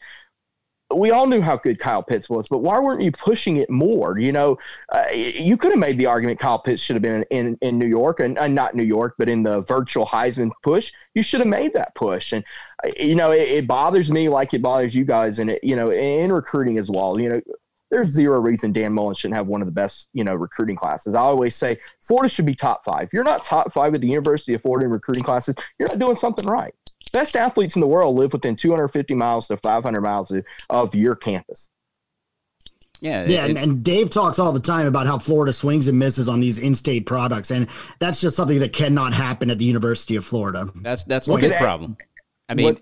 we all knew how good Kyle Pitts was, but why weren't you pushing it more? You know, uh, you could have made the argument Kyle Pitts should have been in, in New York and, and, not New York, but in the virtual Heisman push. You should have made that push. And, uh, you know, it, it, bothers me like it bothers you guys and, it, you know, in recruiting as well. You know, there's zero reason Dan Mullen shouldn't have one of the best, you know, recruiting classes. I always say Florida should be top five. If you're not top five at the University of Florida in recruiting classes, you're not doing something right best athletes in the world live within 250 miles to 500 miles of your campus. Yeah, yeah, it, and, and, Dave talks all the time about how Florida swings and misses on these in-state products, and that's just something that cannot happen at the University of Florida. That's that's the big problem. I mean,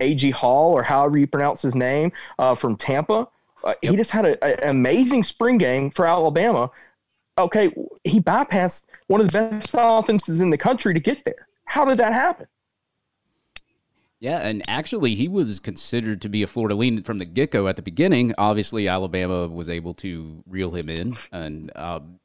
Ag Hall or however you pronounce his name uh, from Tampa, uh, yep. he just had an amazing spring game for Alabama. Okay, he bypassed one of the best offenses in the country to get there. How did that happen? Yeah, and actually, he was considered to be a Florida lean from the get go at the beginning. Obviously, Alabama was able to reel him in. And um,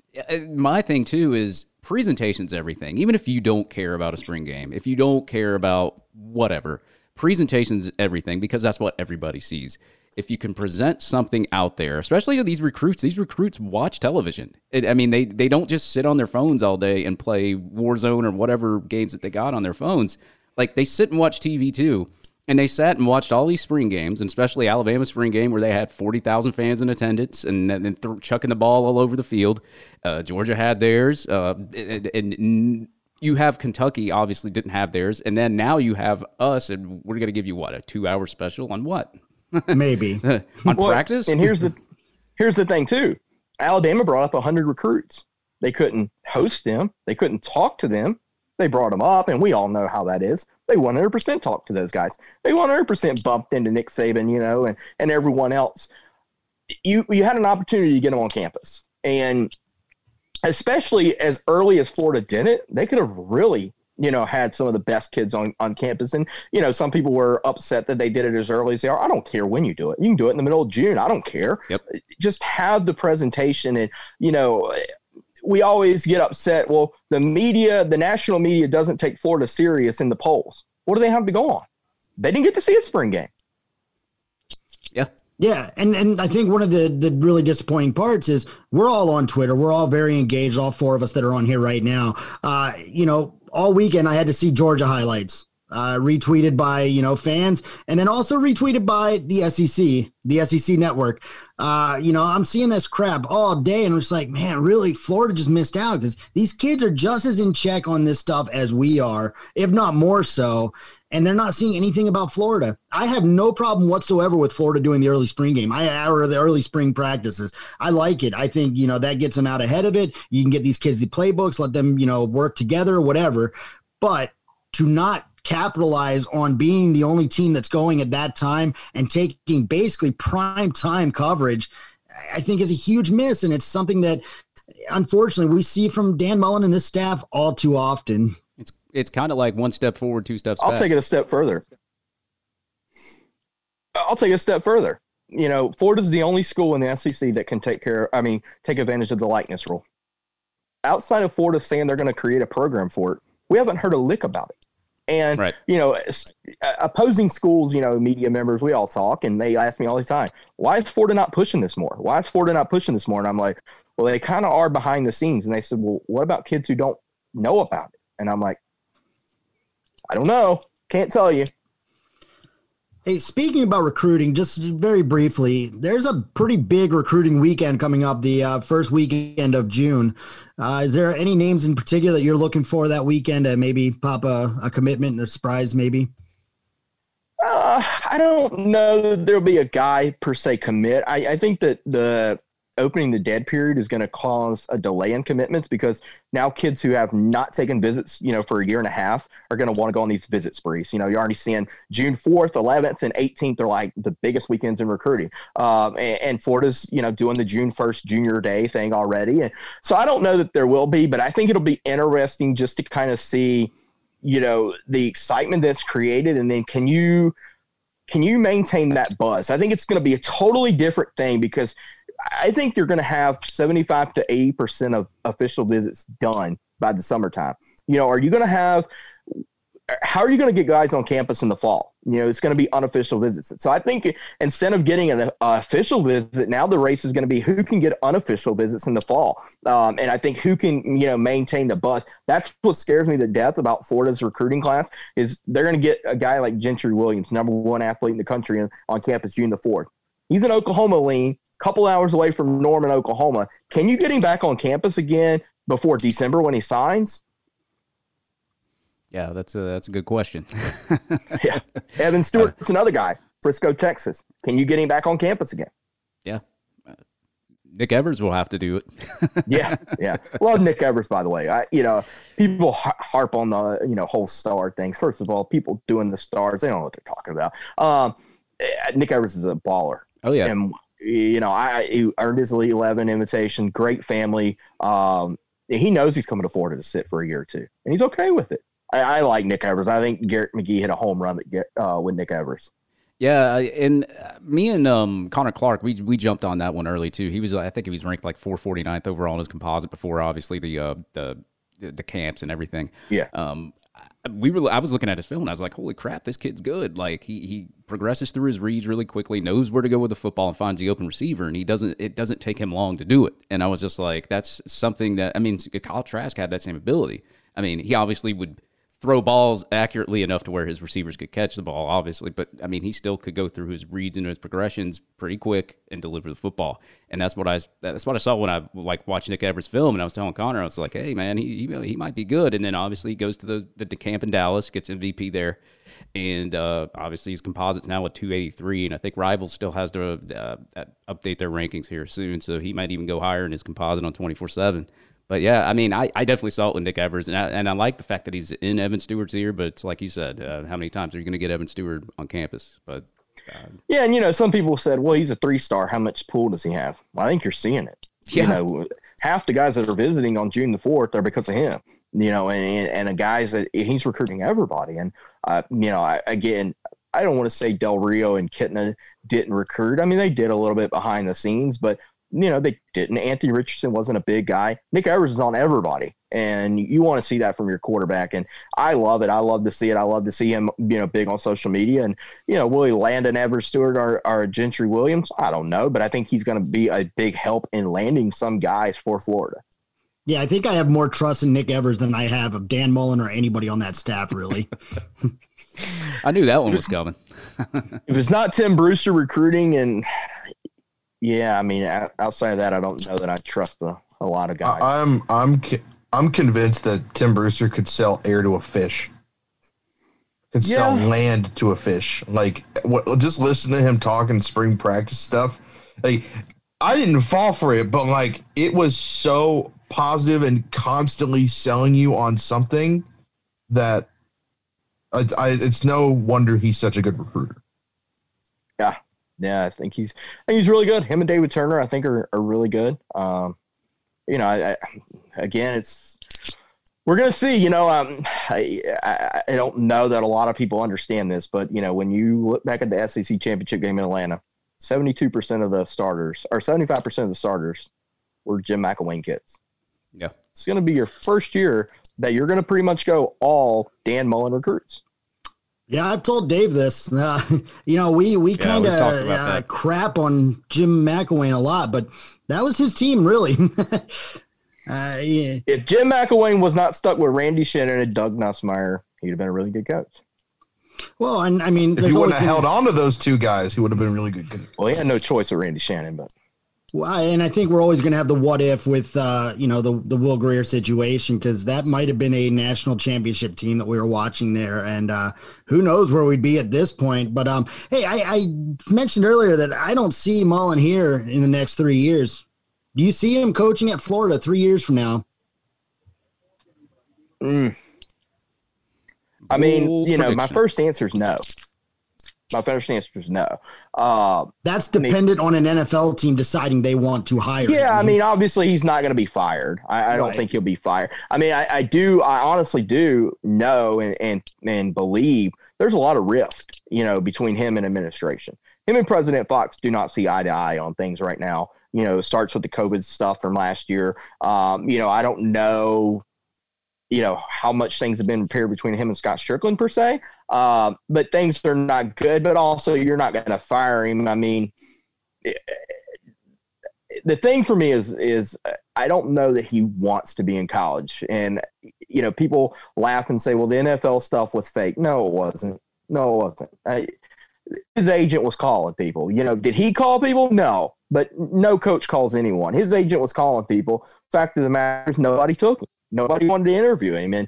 my thing, too, is presentation's everything. Even if you don't care about a spring game, if you don't care about whatever, presentation's everything because that's what everybody sees. If you can present something out there, especially to these recruits, these recruits watch television. It, I mean, they, they don't just sit on their phones all day and play Warzone or whatever games that they got on their phones like they sit and watch TV too. And they sat and watched all these spring games, and especially Alabama spring game where they had 40,000 fans in attendance and then th- chucking the ball all over the field. Uh, Georgia had theirs. Uh, and, and you have Kentucky obviously didn't have theirs. And then now you have us, and we're going to give you what, a two hour special on what? Maybe. on well, practice? And here's the, here's the thing, too Alabama brought up 100 recruits. They couldn't host them, they couldn't talk to them they brought him up, and we all know how that is. They 100% talked to those guys. They 100% bumped into Nick Saban, you know, and, and everyone else. You, you had an opportunity to get them on campus. And especially as early as Florida did it, they could have really, you know, had some of the best kids on, on campus. And, you know, some people were upset that they did it as early as they are. I don't care when you do it. You can do it in the middle of June. I don't care. Yep. Just have the presentation and, you know, we always get upset. Well, the media, the national media doesn't take Florida serious in the polls. What do they have to go on? They didn't get to see a spring game. Yeah. Yeah, and and I think one of the the really disappointing parts is we're all on Twitter. We're all very engaged. All four of us that are on here right now. Uh, you know, all weekend I had to see Georgia highlights uh, retweeted by you know fans, and then also retweeted by the SEC, the SEC network. Uh, you know, I'm seeing this crap all day, and it's like, man, really, Florida just missed out because these kids are just as in check on this stuff as we are, if not more so. And they're not seeing anything about Florida. I have no problem whatsoever with Florida doing the early spring game. I or the early spring practices. I like it. I think you know that gets them out ahead of it. You can get these kids the playbooks, let them you know work together, whatever. But to not capitalize on being the only team that's going at that time and taking basically prime time coverage, I think is a huge miss. And it's something that unfortunately we see from Dan Mullen and this staff all too often. It's it's kind of like one step forward, two steps I'll back. take it a step further. I'll take it a step further. You know, Florida's the only school in the SEC that can take care, I mean, take advantage of the likeness rule. Outside of Florida saying they're going to create a program for it, we haven't heard a lick about it. And right. you know, uh, opposing schools, you know, media members, we all talk, and they ask me all the time, "Why is Florida not pushing this more? Why is Florida not pushing this more?" And I'm like, "Well, they kind of are behind the scenes." And they said, "Well, what about kids who don't know about it?" And I'm like, "I don't know, can't tell you." Hey, speaking about recruiting, just very briefly, there's a pretty big recruiting weekend coming up, the uh, first weekend of June. Uh, is there any names in particular that you're looking for that weekend to maybe pop a, a commitment or surprise, maybe? Uh, I don't know that there'll be a guy per se commit. I, I think that the opening the dead period is going to cause a delay in commitments because now kids who have not taken visits, you know, for a year and a half are going to want to go on these visit sprees. You know, you're already seeing June 4th, 11th, and 18th are like the biggest weekends in recruiting. Um, and, and, Florida's, you know, doing the June 1st junior day thing already. And so I don't know that there will be, but I think it'll be interesting just to kind of see, you know, the excitement that's created. And then can you – can you maintain that buzz? I think it's going to be a totally different thing because I think you're going to have 75 to 80% of official visits done by the summertime. You know, are you going to have how are you going to get guys on campus in the fall? You know, it's going to be unofficial visits. So I think instead of getting an uh, official visit, now the race is going to be who can get unofficial visits in the fall. Um, and I think who can, you know, maintain the bus. That's what scares me to death about Florida's recruiting class is they're going to get a guy like Gentry Williams, number one athlete in the country on campus June the 4th. He's an Oklahoma lean, couple hours away from Norman, Oklahoma. Can you get him back on campus again before December when he signs? Yeah, that's a that's a good question. yeah, Evan Stewart's another guy, Frisco, Texas. Can you get him back on campus again? Yeah, uh, Nick Evers will have to do it. yeah, yeah. Love Nick Evers, by the way. I, you know, people harp on the you know whole star things. First of all, people doing the stars, they don't know what they're talking about. Um, eh, Nick Evers is a baller. Oh yeah, and you know, I he earned his Elite Eleven invitation. Great family. Um, he knows he's coming to Florida to sit for a year or two, and he's okay with it. I, I, like Nick Evers. I think Garrett McGee hit a home run uh, with Nick Evers. Yeah, and me and um, Connor Clark, we we jumped on that one early too. He was, I think, he was ranked like 449th overall in his composite before, obviously the uh, the the camps and everything. Yeah. Um, we were. I was looking at his film and I was like, "Holy crap, this kid's good!" Like he he progresses through his reads really quickly, knows where to go with the football, and finds the open receiver. And he doesn't. It doesn't take him long to do it. And I was just like, "That's something that I mean." Kyle Trask had that same ability. I mean, he obviously would throw balls accurately enough to where his receivers could catch the ball, obviously. But I mean, he still could go through his reads and his progressions pretty quick and deliver the football. And that's what I that's what I saw when I like watched Nick Evers' film. And I was telling Connor, I was like, hey man, he he, he might be good. And then obviously he goes to the the camp in Dallas, gets MVP there. And uh, obviously, his composites now at 283, and I think Rivals still has to uh, update their rankings here soon, so he might even go higher in his composite on 24 seven. But yeah, I mean, I, I definitely saw it with Nick Evers, and I, and I like the fact that he's in Evan Stewart's ear. But it's like you said, uh, how many times are you going to get Evan Stewart on campus? But uh, yeah, and you know, some people said, well, he's a three star. How much pool does he have? Well, I think you're seeing it. Yeah. You know, half the guys that are visiting on June the fourth are because of him. You know, and and the guys that he's recruiting everybody, and uh, you know, I, again, I don't want to say Del Rio and Kitna didn't recruit. I mean, they did a little bit behind the scenes, but you know, they didn't. Anthony Richardson wasn't a big guy. Nick Evers is on everybody. And you want to see that from your quarterback. And I love it. I love to see it. I love to see him, you know, big on social media. And, you know, will he land an Evers Stewart or, or Gentry Williams? I don't know. But I think he's going to be a big help in landing some guys for Florida. Yeah, I think I have more trust in Nick Evers than I have of Dan Mullen or anybody on that staff, really. I knew that one was coming. if it's not Tim Brewster recruiting and yeah, I mean, outside of that, I don't know that I trust a, a lot of guys. I'm I'm I'm convinced that Tim Brewster could sell air to a fish. Could yeah. sell land to a fish. Like, what, just listen to him talking spring practice stuff. Like, I didn't fall for it, but like, it was so positive and constantly selling you on something that I, I, it's no wonder he's such a good recruiter. Yeah, yeah, I think he's I think he's really good. Him and David Turner, I think, are, are really good. Um, you know, I, I, again, it's we're gonna see. You know, um, I, I, I don't know that a lot of people understand this, but you know, when you look back at the SEC championship game in Atlanta, seventy-two percent of the starters or seventy-five percent of the starters were Jim McElwain kids. Yeah, it's gonna be your first year that you're gonna pretty much go all Dan Mullen recruits. Yeah, I've told Dave this. Uh, you know, we we yeah, kind of uh, crap on Jim McElwain a lot, but that was his team, really. uh, yeah. If Jim McElwain was not stuck with Randy Shannon and Doug Nussmeier, he'd have been a really good coach. Well, and I mean, if he wouldn't have held on to those two guys, he would have been really good. Well, he had no choice with Randy Shannon, but well, and I think we're always going to have the what if with uh, you know the the Will Grier situation because that might have been a national championship team that we were watching there, and uh, who knows where we'd be at this point. But um, hey, I, I mentioned earlier that I don't see Mullen here in the next three years. Do you see him coaching at Florida three years from now? Mm. I mean, you know, my first answer is no. My first answer is no. Uh, That's dependent on an NFL team deciding they want to hire. him. yeah, I mean, obviously he's not going to be fired. I, I don't think he'll be fired. I mean, I, I do, I honestly do know and, and and believe there's a lot of rift, you know, between him and administration. Him and President Fox do not see eye to eye on things right now. You know, it starts with the COVID stuff from last year. Um, you know, I don't know, you know, how much things have been repaired between him and Scott Stricklin per se. Uh, but things are not good. But also, you're not going to fire him. I mean, the thing for me is is I don't know that he wants to be in college. And you know, people laugh and say, "Well, the NFL stuff was fake." No, it wasn't. No, it wasn't. I, his agent was calling people. You know, did he call people? No, but no coach calls anyone. His agent was calling people. Fact of the matter is, nobody took him. Nobody wanted to interview him. And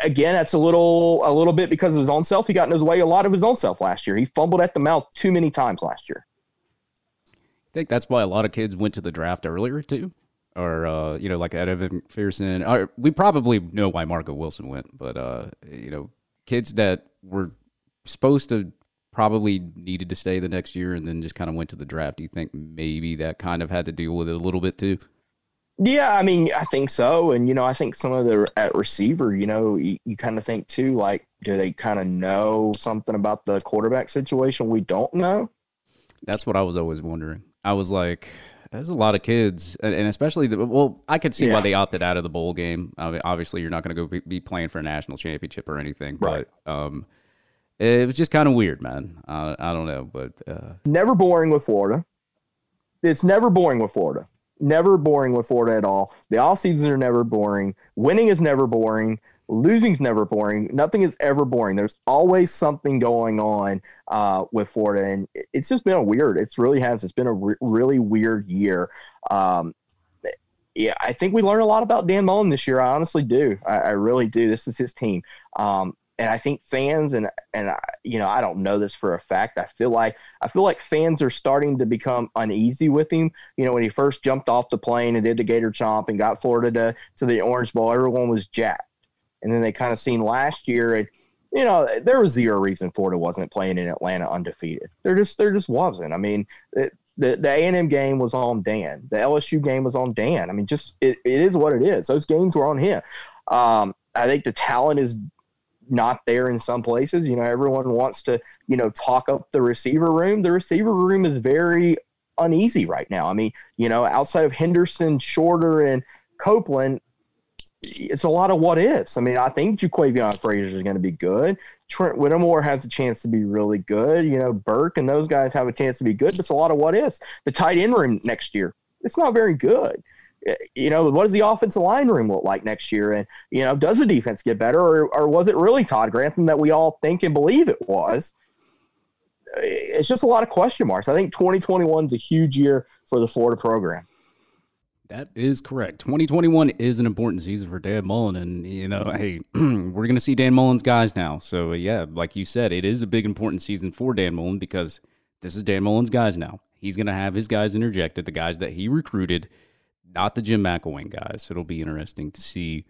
again, that's a little a little bit because of his own self. He got in his way a lot of his own self last year. He fumbled at the mouth too many times last year. I think that's why a lot of kids went to the draft earlier too, or uh, you know, like Evan McPherson. Or we probably know why Marco Wilson went, but uh, you know, kids that were supposed to probably needed to stay the next year and then just kind of went to the draft. Do you think maybe that kind of had to deal with it a little bit too? Yeah, I mean, I think so. And, you know, I think some of the at receiver, you know, you, you kind of think too, like, do they kind of know something about the quarterback situation we don't know? That's what I was always wondering. I was like, there's a lot of kids, and, and especially the well, I could see why they opted out of the bowl game. I mean, obviously, you're not going to go be, be playing for a national championship or anything, Right. but um, it was just kind of weird, man. Uh, I don't know, but uh, Never boring with Florida. It's never boring with Florida. Never boring with Florida at all. The off seasons are never boring. Winning is never boring. Losing's never boring. Nothing is ever boring. There's always something going on uh, with Florida, and it's just been a weird. It's really has. It's been a re- really weird year. Um, yeah, I think we learned a lot about Dan Mullen this year. I honestly do. I, I really do. This is his team, um, and I think fans and and I, you know I don't know this for a fact. I feel like I feel like fans are starting to become uneasy with him. You know, when he first jumped off the plane and did the Gator Chomp and got Florida to to the Orange Bowl, everyone was jacked, and then they kind of seen last year and. You know, there was zero reason Florida wasn't playing in Atlanta undefeated. There just, there just wasn't. I mean, it, the the A and M game was on Dan. The LSU game was on Dan. I mean, just it, it is what it is. Those games were on him. Um, I think the talent is not there in some places. You know, everyone wants to you know talk up the receiver room. The receiver room is very uneasy right now. I mean, you know, outside of Henderson, Shorter, and Copeland, it's a lot of what ifs. I mean, I think Jaquavion Fraziars is going to be good. Trent Whittemore has a chance to be really good. You know, Burke and those guys have a chance to be good, but it's a lot of what ifs. The tight end room next year, it's not very good. You know, what does the offensive line room look like next year? And, you know, does the defense get better or, or was it really Todd Grantham that we all think and believe it was? Eh, It's just a lot of question marks. I think 2021 is a huge year for the Florida program. that is correct. 2021 is an important season for Dan Mullen, and you know, hey, we're going to see Dan Mullen's guys now. So yeah, like you said, it is a big important season for Dan Mullen because this is Dan Mullen's guys now. He's going to have his guys interjected, the guys that he recruited, not the Jim McElwain guys. It'll be interesting to see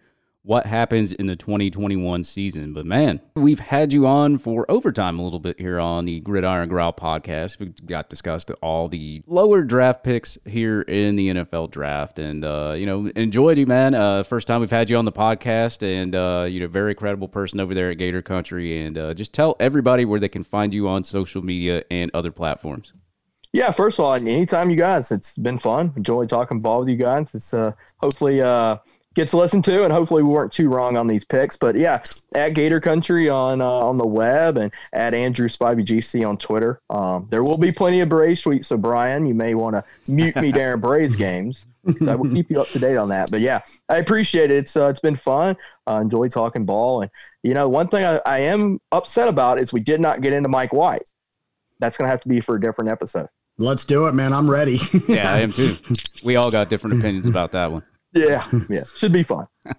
what happens in the 2021 season. But man, we've had you on for overtime a little bit here on the Gridiron Growl podcast. We got discussed all the lower draft picks here in the NFL draft, and uh, you know, enjoyed you, man. Uh, first time we've had you on the podcast, and uh, you know, very credible person over there at Gator Country. And uh, just tell everybody where they can find you on social media and other platforms. Yeah, first of all, anytime you guys, it's been fun. Enjoy talking ball with you guys. It's uh, hopefully uh, gets listened to, and hopefully we weren't too wrong on these picks. But yeah, at Gator Country on uh, on the web and at Andrew Spivey GC on Twitter. Um, there will be plenty of Braves tweets. So Brian, you may want to mute me during Braves games. So I will keep you up to date on that. But yeah, I appreciate it. It's uh, it's been fun. Uh, enjoy talking ball, and you know, one thing I, I am upset about is we did not get into Mike White. That's going to have to be for a different episode. Let's do it, man. I'm ready. Yeah, I am too. We all got different opinions about that one. Yeah, yeah, should be fun.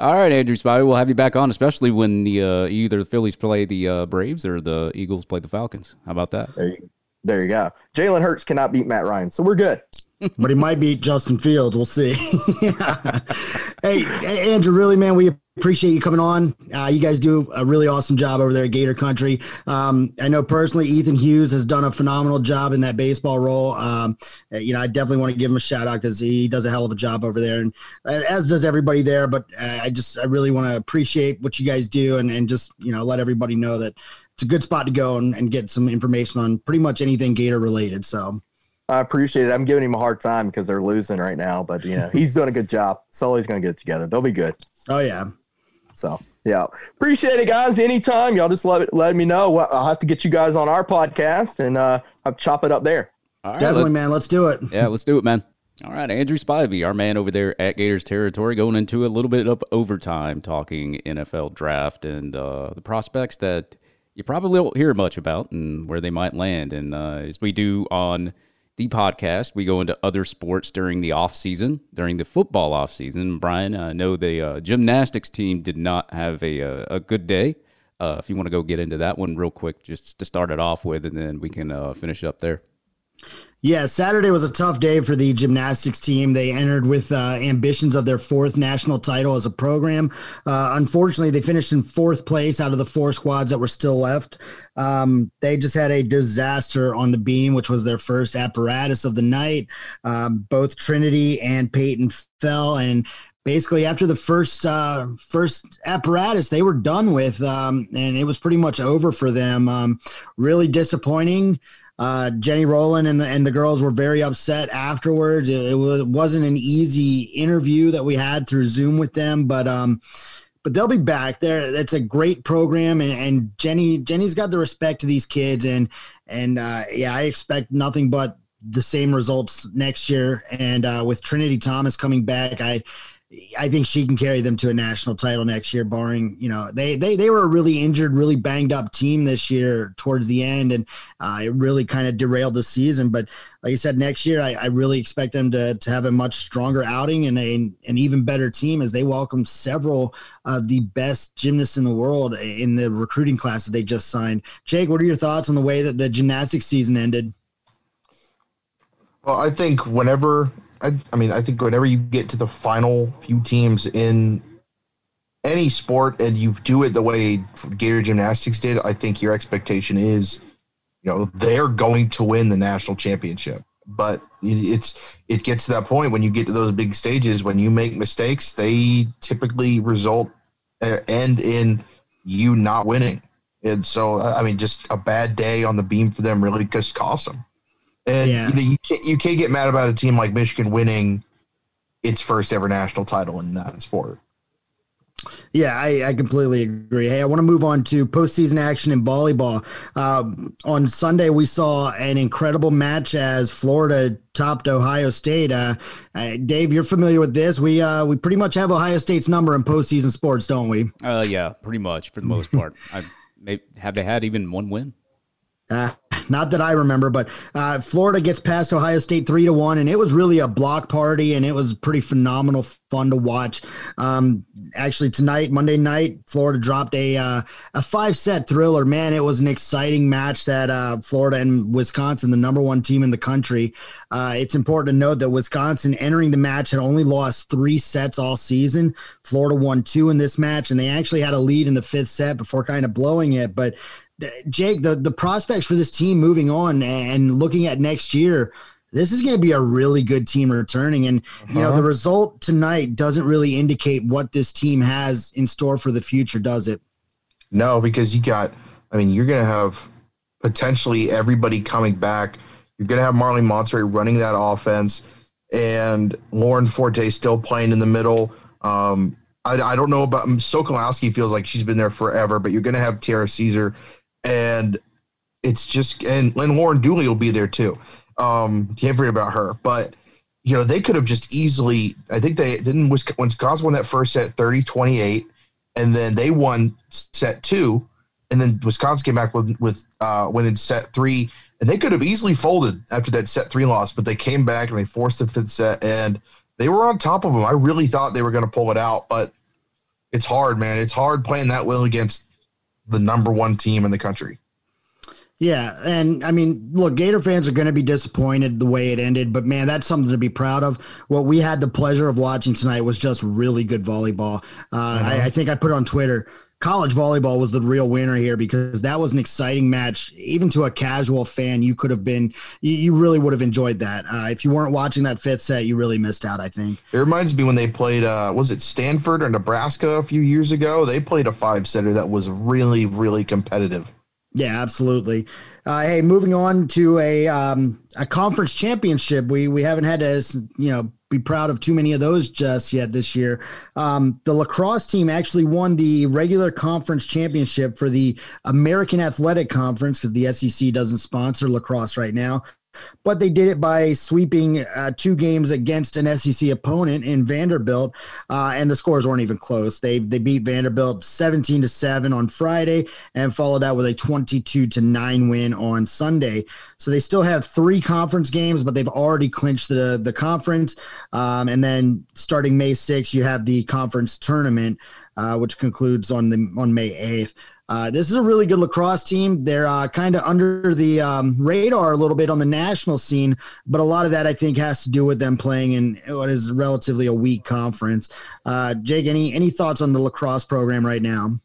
All right, Andrew Spivey, we'll have you back on, especially when the uh, either the Phillies play the uh, Braves or the Eagles play the Falcons. How about that? There you, there you go. Jalen Hurts cannot beat Matt Ryan, so we're good. but he might beat Justin Fields. We'll see. hey, Andrew, really, man, we appreciate you coming on. Uh, you guys do a really awesome job over there at Gator Country. Um, I know personally, Ethan Hughes has done a phenomenal job in that baseball role. Um, you know, I definitely want to give him a shout out because he does a hell of a job over there, and uh, as does everybody there. But uh, I just, I really want to appreciate what you guys do, and and just you know let everybody know that it's a good spot to go and, and get some information on pretty much anything Gator related. So. I appreciate it. I'm giving him a hard time because they're losing right now, but you know he's doing a good job. Sully's going to get it together. They'll be good. Oh yeah. So yeah, appreciate it, guys. Anytime y'all just let let me know. I'll have to get you guys on our podcast and uh, I'll chop it up there. Definitely, man. Let's do it. Yeah, let's do it, man. All right, Andrew Spivey, our man over there at Gators territory, going into a little bit of overtime, talking NFL draft and uh, the prospects that you probably won't hear much about and where they might land. And uh, as we do on the podcast. We go into other sports during the off season, during the football off season. Brian, I know the uh, gymnastics team did not have a a, uh, a good day. Uh, if you want to go get into that one real quick, just to start it off with, and then we can uh, finish up there. Yeah, Saturday was a tough day for the gymnastics team. They entered with uh, ambitions of their fourth national title as a program. Uh, unfortunately, they finished in fourth place out of the four squads that were still left. Um, they just had a disaster on the beam, which was their first apparatus of the night. Um, both Trinity and Peyton fell, and basically after the first uh, first apparatus they were done with um, and it was pretty much over for them um, really disappointing uh, Jenny Rowland and the and the girls were very upset afterwards. It, it, was wasn't an easy interview that we had through Zoom with them, but um, but they'll be back. There, it's a great program, and, and Jenny Jenny's got the respect to these kids, and and uh, yeah, I expect nothing but the same results next year. And uh, with Trinity Thomas coming back, I I think she can carry them to a national title next year, barring you know they they they were a really injured, really banged up team this year towards the end, and uh, it really kind of derailed the season. But like I said, next year I, I, really expect them to to have a much stronger outing and a, an even better team as they welcome several of the best gymnasts in the world in the recruiting class that they just signed. Jake, what are your thoughts on the way that the gymnastics season ended? Well, I think whenever I, I mean, I think whenever you get to the final few teams in any sport and you do it the way Gator Gymnastics did, I think your expectation is, you know, they're going to win the national championship. But it's it gets to that point when you get to those big stages when you make mistakes, they typically result uh, end in you not winning. And so, I mean, just a bad day on the beam for them really just cost them. And yeah. you, know, you can't you can't get mad about a team like Michigan winning its first ever national title in that sport. Yeah, I, I, completely agree. Hey, I want to move on to postseason action in volleyball. Um, on Sunday, we saw an incredible match as Florida topped Ohio State. Uh, uh, Dave, you're familiar with this. We uh, we pretty much have Ohio State's number in postseason sports, don't we? Uh, yeah, pretty much for the most part. I, have they had even one win? Uh, not that I remember, but uh, Florida gets past Ohio State three to one, and it was really a block party, and it was pretty phenomenal fun to watch. Um, actually, tonight, Monday night, Florida dropped a uh, a five set thriller. Man, it was an exciting match that uh, Florida and Wisconsin, the number one team in the country. Uh, it's important to note that Wisconsin entering the match had only lost three sets all season. Florida won two in this match, and they actually had a lead in the fifth set before kind of blowing it, but Jake, the, the prospects for this team moving on and looking at next year, this is going to be a really good team returning. And, uh-huh. you know, the uh-huh. result tonight doesn't really indicate what this team has in store for the future, does it? No, because you got, I mean, you're going to have potentially everybody coming back. You're going to have Marlie Monserez running that offense and Lauren Forte still playing in the middle. Um, I, I, don't know about Sokolowski feels like she's been there forever, but you're going to have T'ara Ceasar and it's just and, and Lauren Dooley will be there too. Um, can't forget about her, but you know they could have just easily. I think they didn't. Wisconsin won that first set 30-28, and then they won set two, and then Wisconsin came back with with uh, went in set three, and they could have easily folded after that set three loss, but they came back and they forced the fifth set, and they were on top of them. I really thought they were going to pull it out, but it's hard, man. It's hard playing that well against the number one team in the country. Yeah, and I mean, look, Gator fans are going to be disappointed the way it ended, but man, that's something to be proud of. What we had the pleasure of watching tonight was just really good volleyball. Uh, I, I think I put it on Twitter. College volleyball was the real winner here because that was an exciting match. Even to a casual fan, you could have been, you, you really would have enjoyed that. Uh, if you weren't watching that fifth set, you really missed out. I think. It reminds me when they played, uh, was it Stanford or Nebraska a few years ago? They played a five setter that was really, really competitive. Yeah, absolutely. Uh, hey, moving on to a um, a conference championship. We we haven't had to you know be proud of too many of those just yet this year. Um, the lacrosse team actually won the regular conference championship for the American Athletic Conference because the SEC doesn't sponsor lacrosse right now but they did it by sweeping uh, two games against an SEC opponent in Vanderbilt, uh, and the scores weren't even close. They they beat Vanderbilt seventeen to seven on Friday, and followed out with a twenty two to nine win on Sunday. So they still have three conference games, but they've already clinched the the conference. Um, and then starting May sixth, you have the conference tournament, uh, which concludes on the on May eighth. Uh, this is a really good lacrosse team. They're uh, kind of under the um, radar a little bit on the national scene, but a lot of that I think has to do with them playing in what is relatively a weak conference. Uh, Jake, any any thoughts on the lacrosse program right now?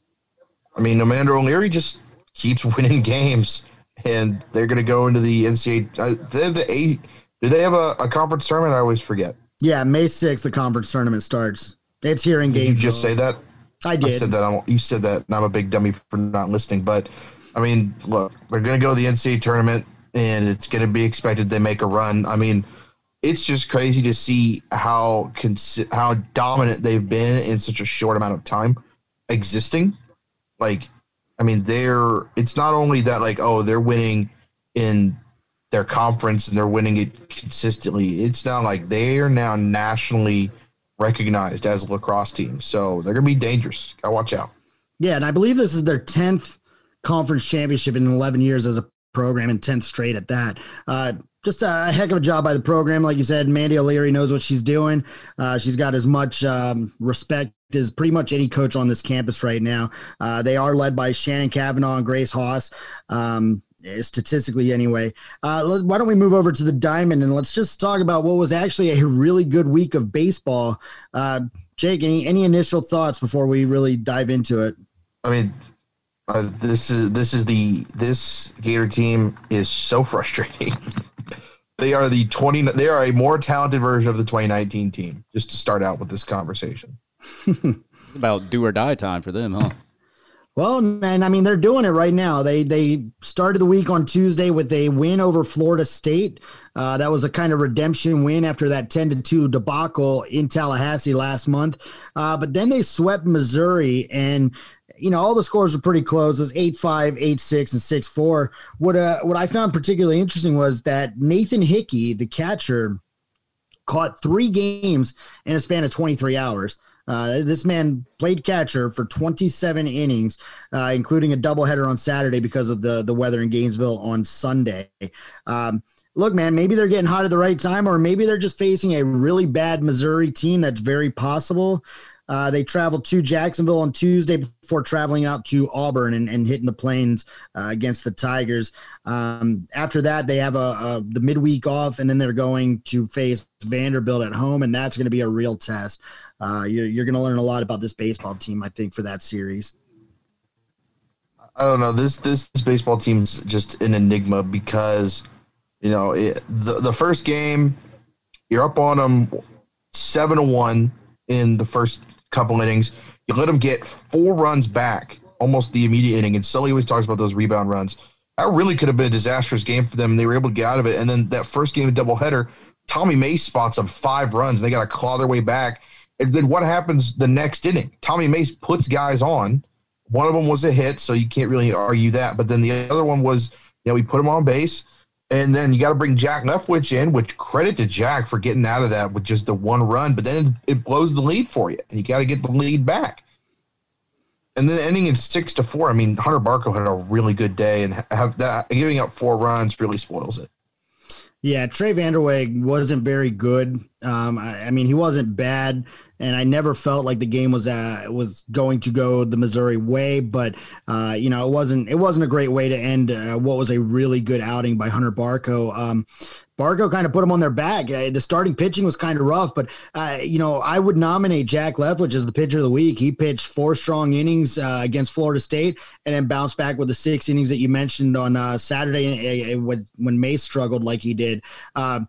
I mean, Amanda O'Leary just keeps winning games, and they're going to go into the NCAA. Uh, they have the A. Do they have a, a, conference tournament? I always forget. Yeah, May sixth, the conference tournament starts. It's here in Gainesville. Did you just say that? I did. I said that. I'm, you said that, and I'm a big dummy for not listening. But I mean, look, they're going to go to the NCAA tournament, and it's going to be expected they make a run. I mean, it's just crazy to see how consi- how dominant they've been in such a short amount of time existing. Like, I mean, they're. It's not only that, like, oh, they're winning in their conference and they're winning it consistently. It's now like they are now nationally recognized as a lacrosse team. So they're going to be dangerous. Got to watch out. Yeah, and I believe this is their 10th conference championship in 11 years as a program and 10th straight at that. Uh, just a heck of a job by the program. Like you said, Mandy O'Leary knows what she's doing. Uh, she's got as much um, respect as pretty much any coach on this campus right now. Uh, they are led by Shannon Kavanaugh and Grace Haus. Um, statistically anyway. Uh, why don't we move over to the diamond and let's just talk about what was actually a really good week of baseball. Uh, Jake, any any initial thoughts before we really dive into it? I mean, uh, this is this is the this Gator team is so frustrating. they are the twenty. They are a more talented version of the 2019 team. Just to start out with this conversation, it's about do or die time for them, huh? Well, and I mean they're doing it right now. They they started the week on Tuesday with a win over Florida State. Uh, that was a kind of redemption win after that ten to two debacle in Tallahassee last month. Uh, but then they swept Missouri, and you know all the scores were pretty close. It was eight five, eight six, and six four. What uh, what I found particularly interesting was that Nathan Hickey, the catcher, caught three games in a span of twenty three hours. Uh, this man played catcher for 27 innings, uh, including a doubleheader on Saturday because of the the weather in Gainesville on Sunday. Um, look, man, maybe they're getting hot at the right time, or maybe they're just facing a really bad Missouri team. That's very possible. Uh, they traveled to Jacksonville on Tuesday before traveling out to Auburn and, and hitting the plains uh, against the Tigers. Um, after that, they have a, a, the midweek off, and then they're going to face Vanderbilt at home, and that's going to be a real test. Uh, you're you're going to learn a lot about this baseball team, I think, for that series. I don't know this this, baseball team's just an enigma because you know it, the the first game you're up on them seven to one in the first couple innings. You let them get four runs back almost the immediate inning. And Sully always talks about those rebound runs. That really could have been a disastrous game for them. And they were able to get out of it. And then that first game of doubleheader, Tommy Mace spots up five runs. And they got to claw their way back. And then what happens the next inning? Tommy Mace puts guys on. One of them was a hit, so you can't really argue that. But then the other one was, you know, we put him on base. And then you got to bring Jack Leftwich in, which credit to Jack for getting out of that with just the one run. But then it blows the lead for you, and you got to get the lead back. And then ending in six to four. I mean, Hunter Barco had a really good day, and have that giving up four runs really spoils it. Yeah, Trey Van Der Weide wasn't very good Um, I, I, mean, he wasn't bad, and I never felt like the game was uh, was going to go the Missouri way. But uh, you know, it wasn't it wasn't a great way to end uh, what was a really good outing by Hunter Barco. Um, Barco kind of put him on their back. Uh, the starting pitching was kind of rough, but uh, you know I would nominate Jack Leftwich as the pitcher of the week. He pitched four strong innings uh, against Florida State, and then bounced back with the six innings that you mentioned on uh, Saturday uh, uh, when when Mace struggled like he did. Um,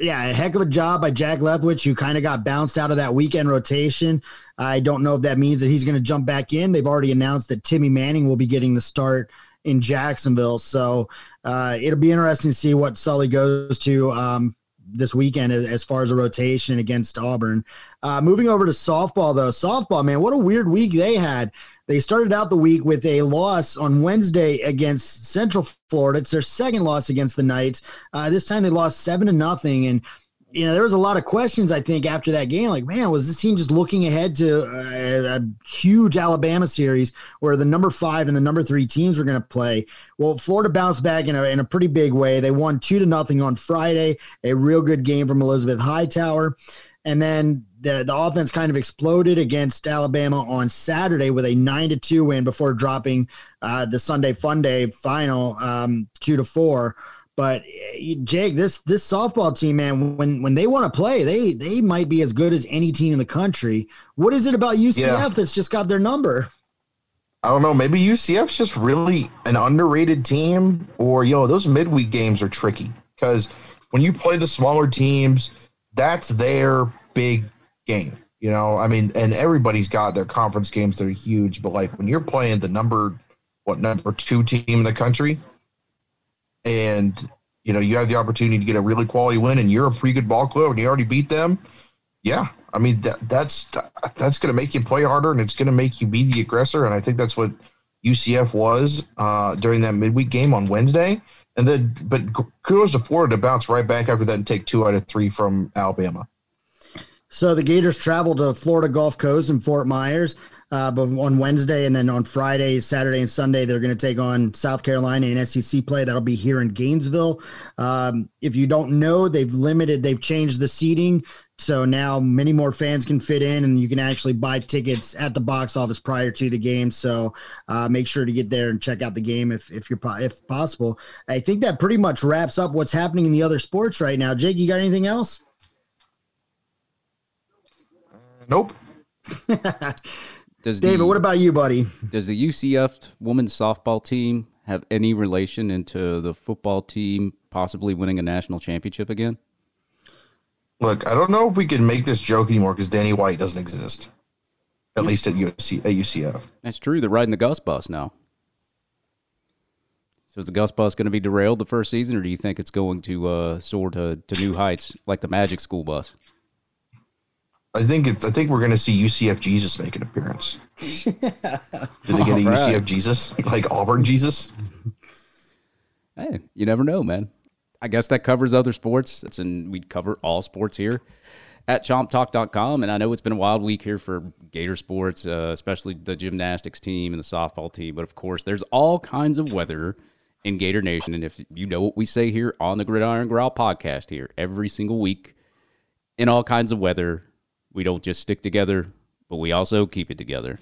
yeah, a heck of a job by Jack Leftwich, who kind of got bounced out of that weekend rotation. I don't know if that means that he's going to jump back in. They've already announced that Timmy Manning will be getting the start in Jacksonville. So uh, it'll be interesting to see what Sully goes to um, this weekend as, far as a rotation against Auburn. Uh, moving over to softball, though, softball, man, what a weird week they had. They started out the week with a loss on Wednesday against Central Florida. It's their second loss against the Knights. Uh, this time they lost seven to nothing, and you know, there was a lot of questions, I think, after that game. Like, man, was this team just looking ahead to a, a huge Alabama series where the number five and the number three teams were going to play? Well, Florida bounced back in a, in a pretty big way. They won two to nothing on Friday, a real good game from Elizabeth Hightower. And then the, the offense kind of exploded against Alabama on Saturday with a nine to two win before dropping uh, the Sunday Fun Day final um, two to four. But eh, Jake, this this softball team, man, when when they want to play, they they might be as good as any team in the country. What is it about UCF yeah. that's just got their number? I don't know. Maybe UCF's just really an underrated team, or yo, those midweek games are tricky because when you play the smaller teams, that's their big game. You know, I mean, and everybody's got their conference games that are huge, but like when you're playing the number what number two team in the country, and you know you have the opportunity to get a really quality win, and you're a pretty good ball club, and you already beat them. Yeah, I mean that that's that's going to make you play harder, and it's going to make you be the aggressor. And I think that's what UCF was uh, during that midweek game on Wednesday. And then, but kudos to Florida to bounce right back after that and take two out of three from Alabama. So the Gators traveled to Florida Gulf Coast and Fort Myers uh, but on Wednesday and then on Friday, Saturday, and Sunday, they're going to take on South Carolina in SEC play. That'll be here in Gainesville. Um, if you don't know, they've limited, they've changed the seating. So now many more fans can fit in, and you can actually buy tickets at the box office prior to the game. So uh, make sure to get there and check out the game if if you're if possible. I think that pretty much wraps up what's happening in the other sports right now. Jake, you got anything else? Nope. Does David, the, what about you, buddy? Does the UCF women's softball team have any relation into the football team possibly winning a national championship again? Look, I don't know if we can make this joke anymore because Danny White doesn't exist, at least at, UC, at UCF. That's true. They're riding the Gus bus now. So is the Gus bus going to be derailed the first season, or do you think it's going to uh, soar to, to new heights like the Magic School bus? I think it's. I think we're going to see UCF Jesus make an appearance. Did they get a right. UCF Jesus like Auburn Jesus? Hey, you never know, man. I guess that covers other sports. It's in we cover all sports here at chomptalk.com. And I know it's been a wild week here for Gator sports, uh, especially the gymnastics team and the softball team. But of course, there's all kinds of weather in Gator Nation. And if you know what we say here on the Gridiron Growl podcast here every single week, in all kinds of weather, we don't just stick together, but we also keep it together.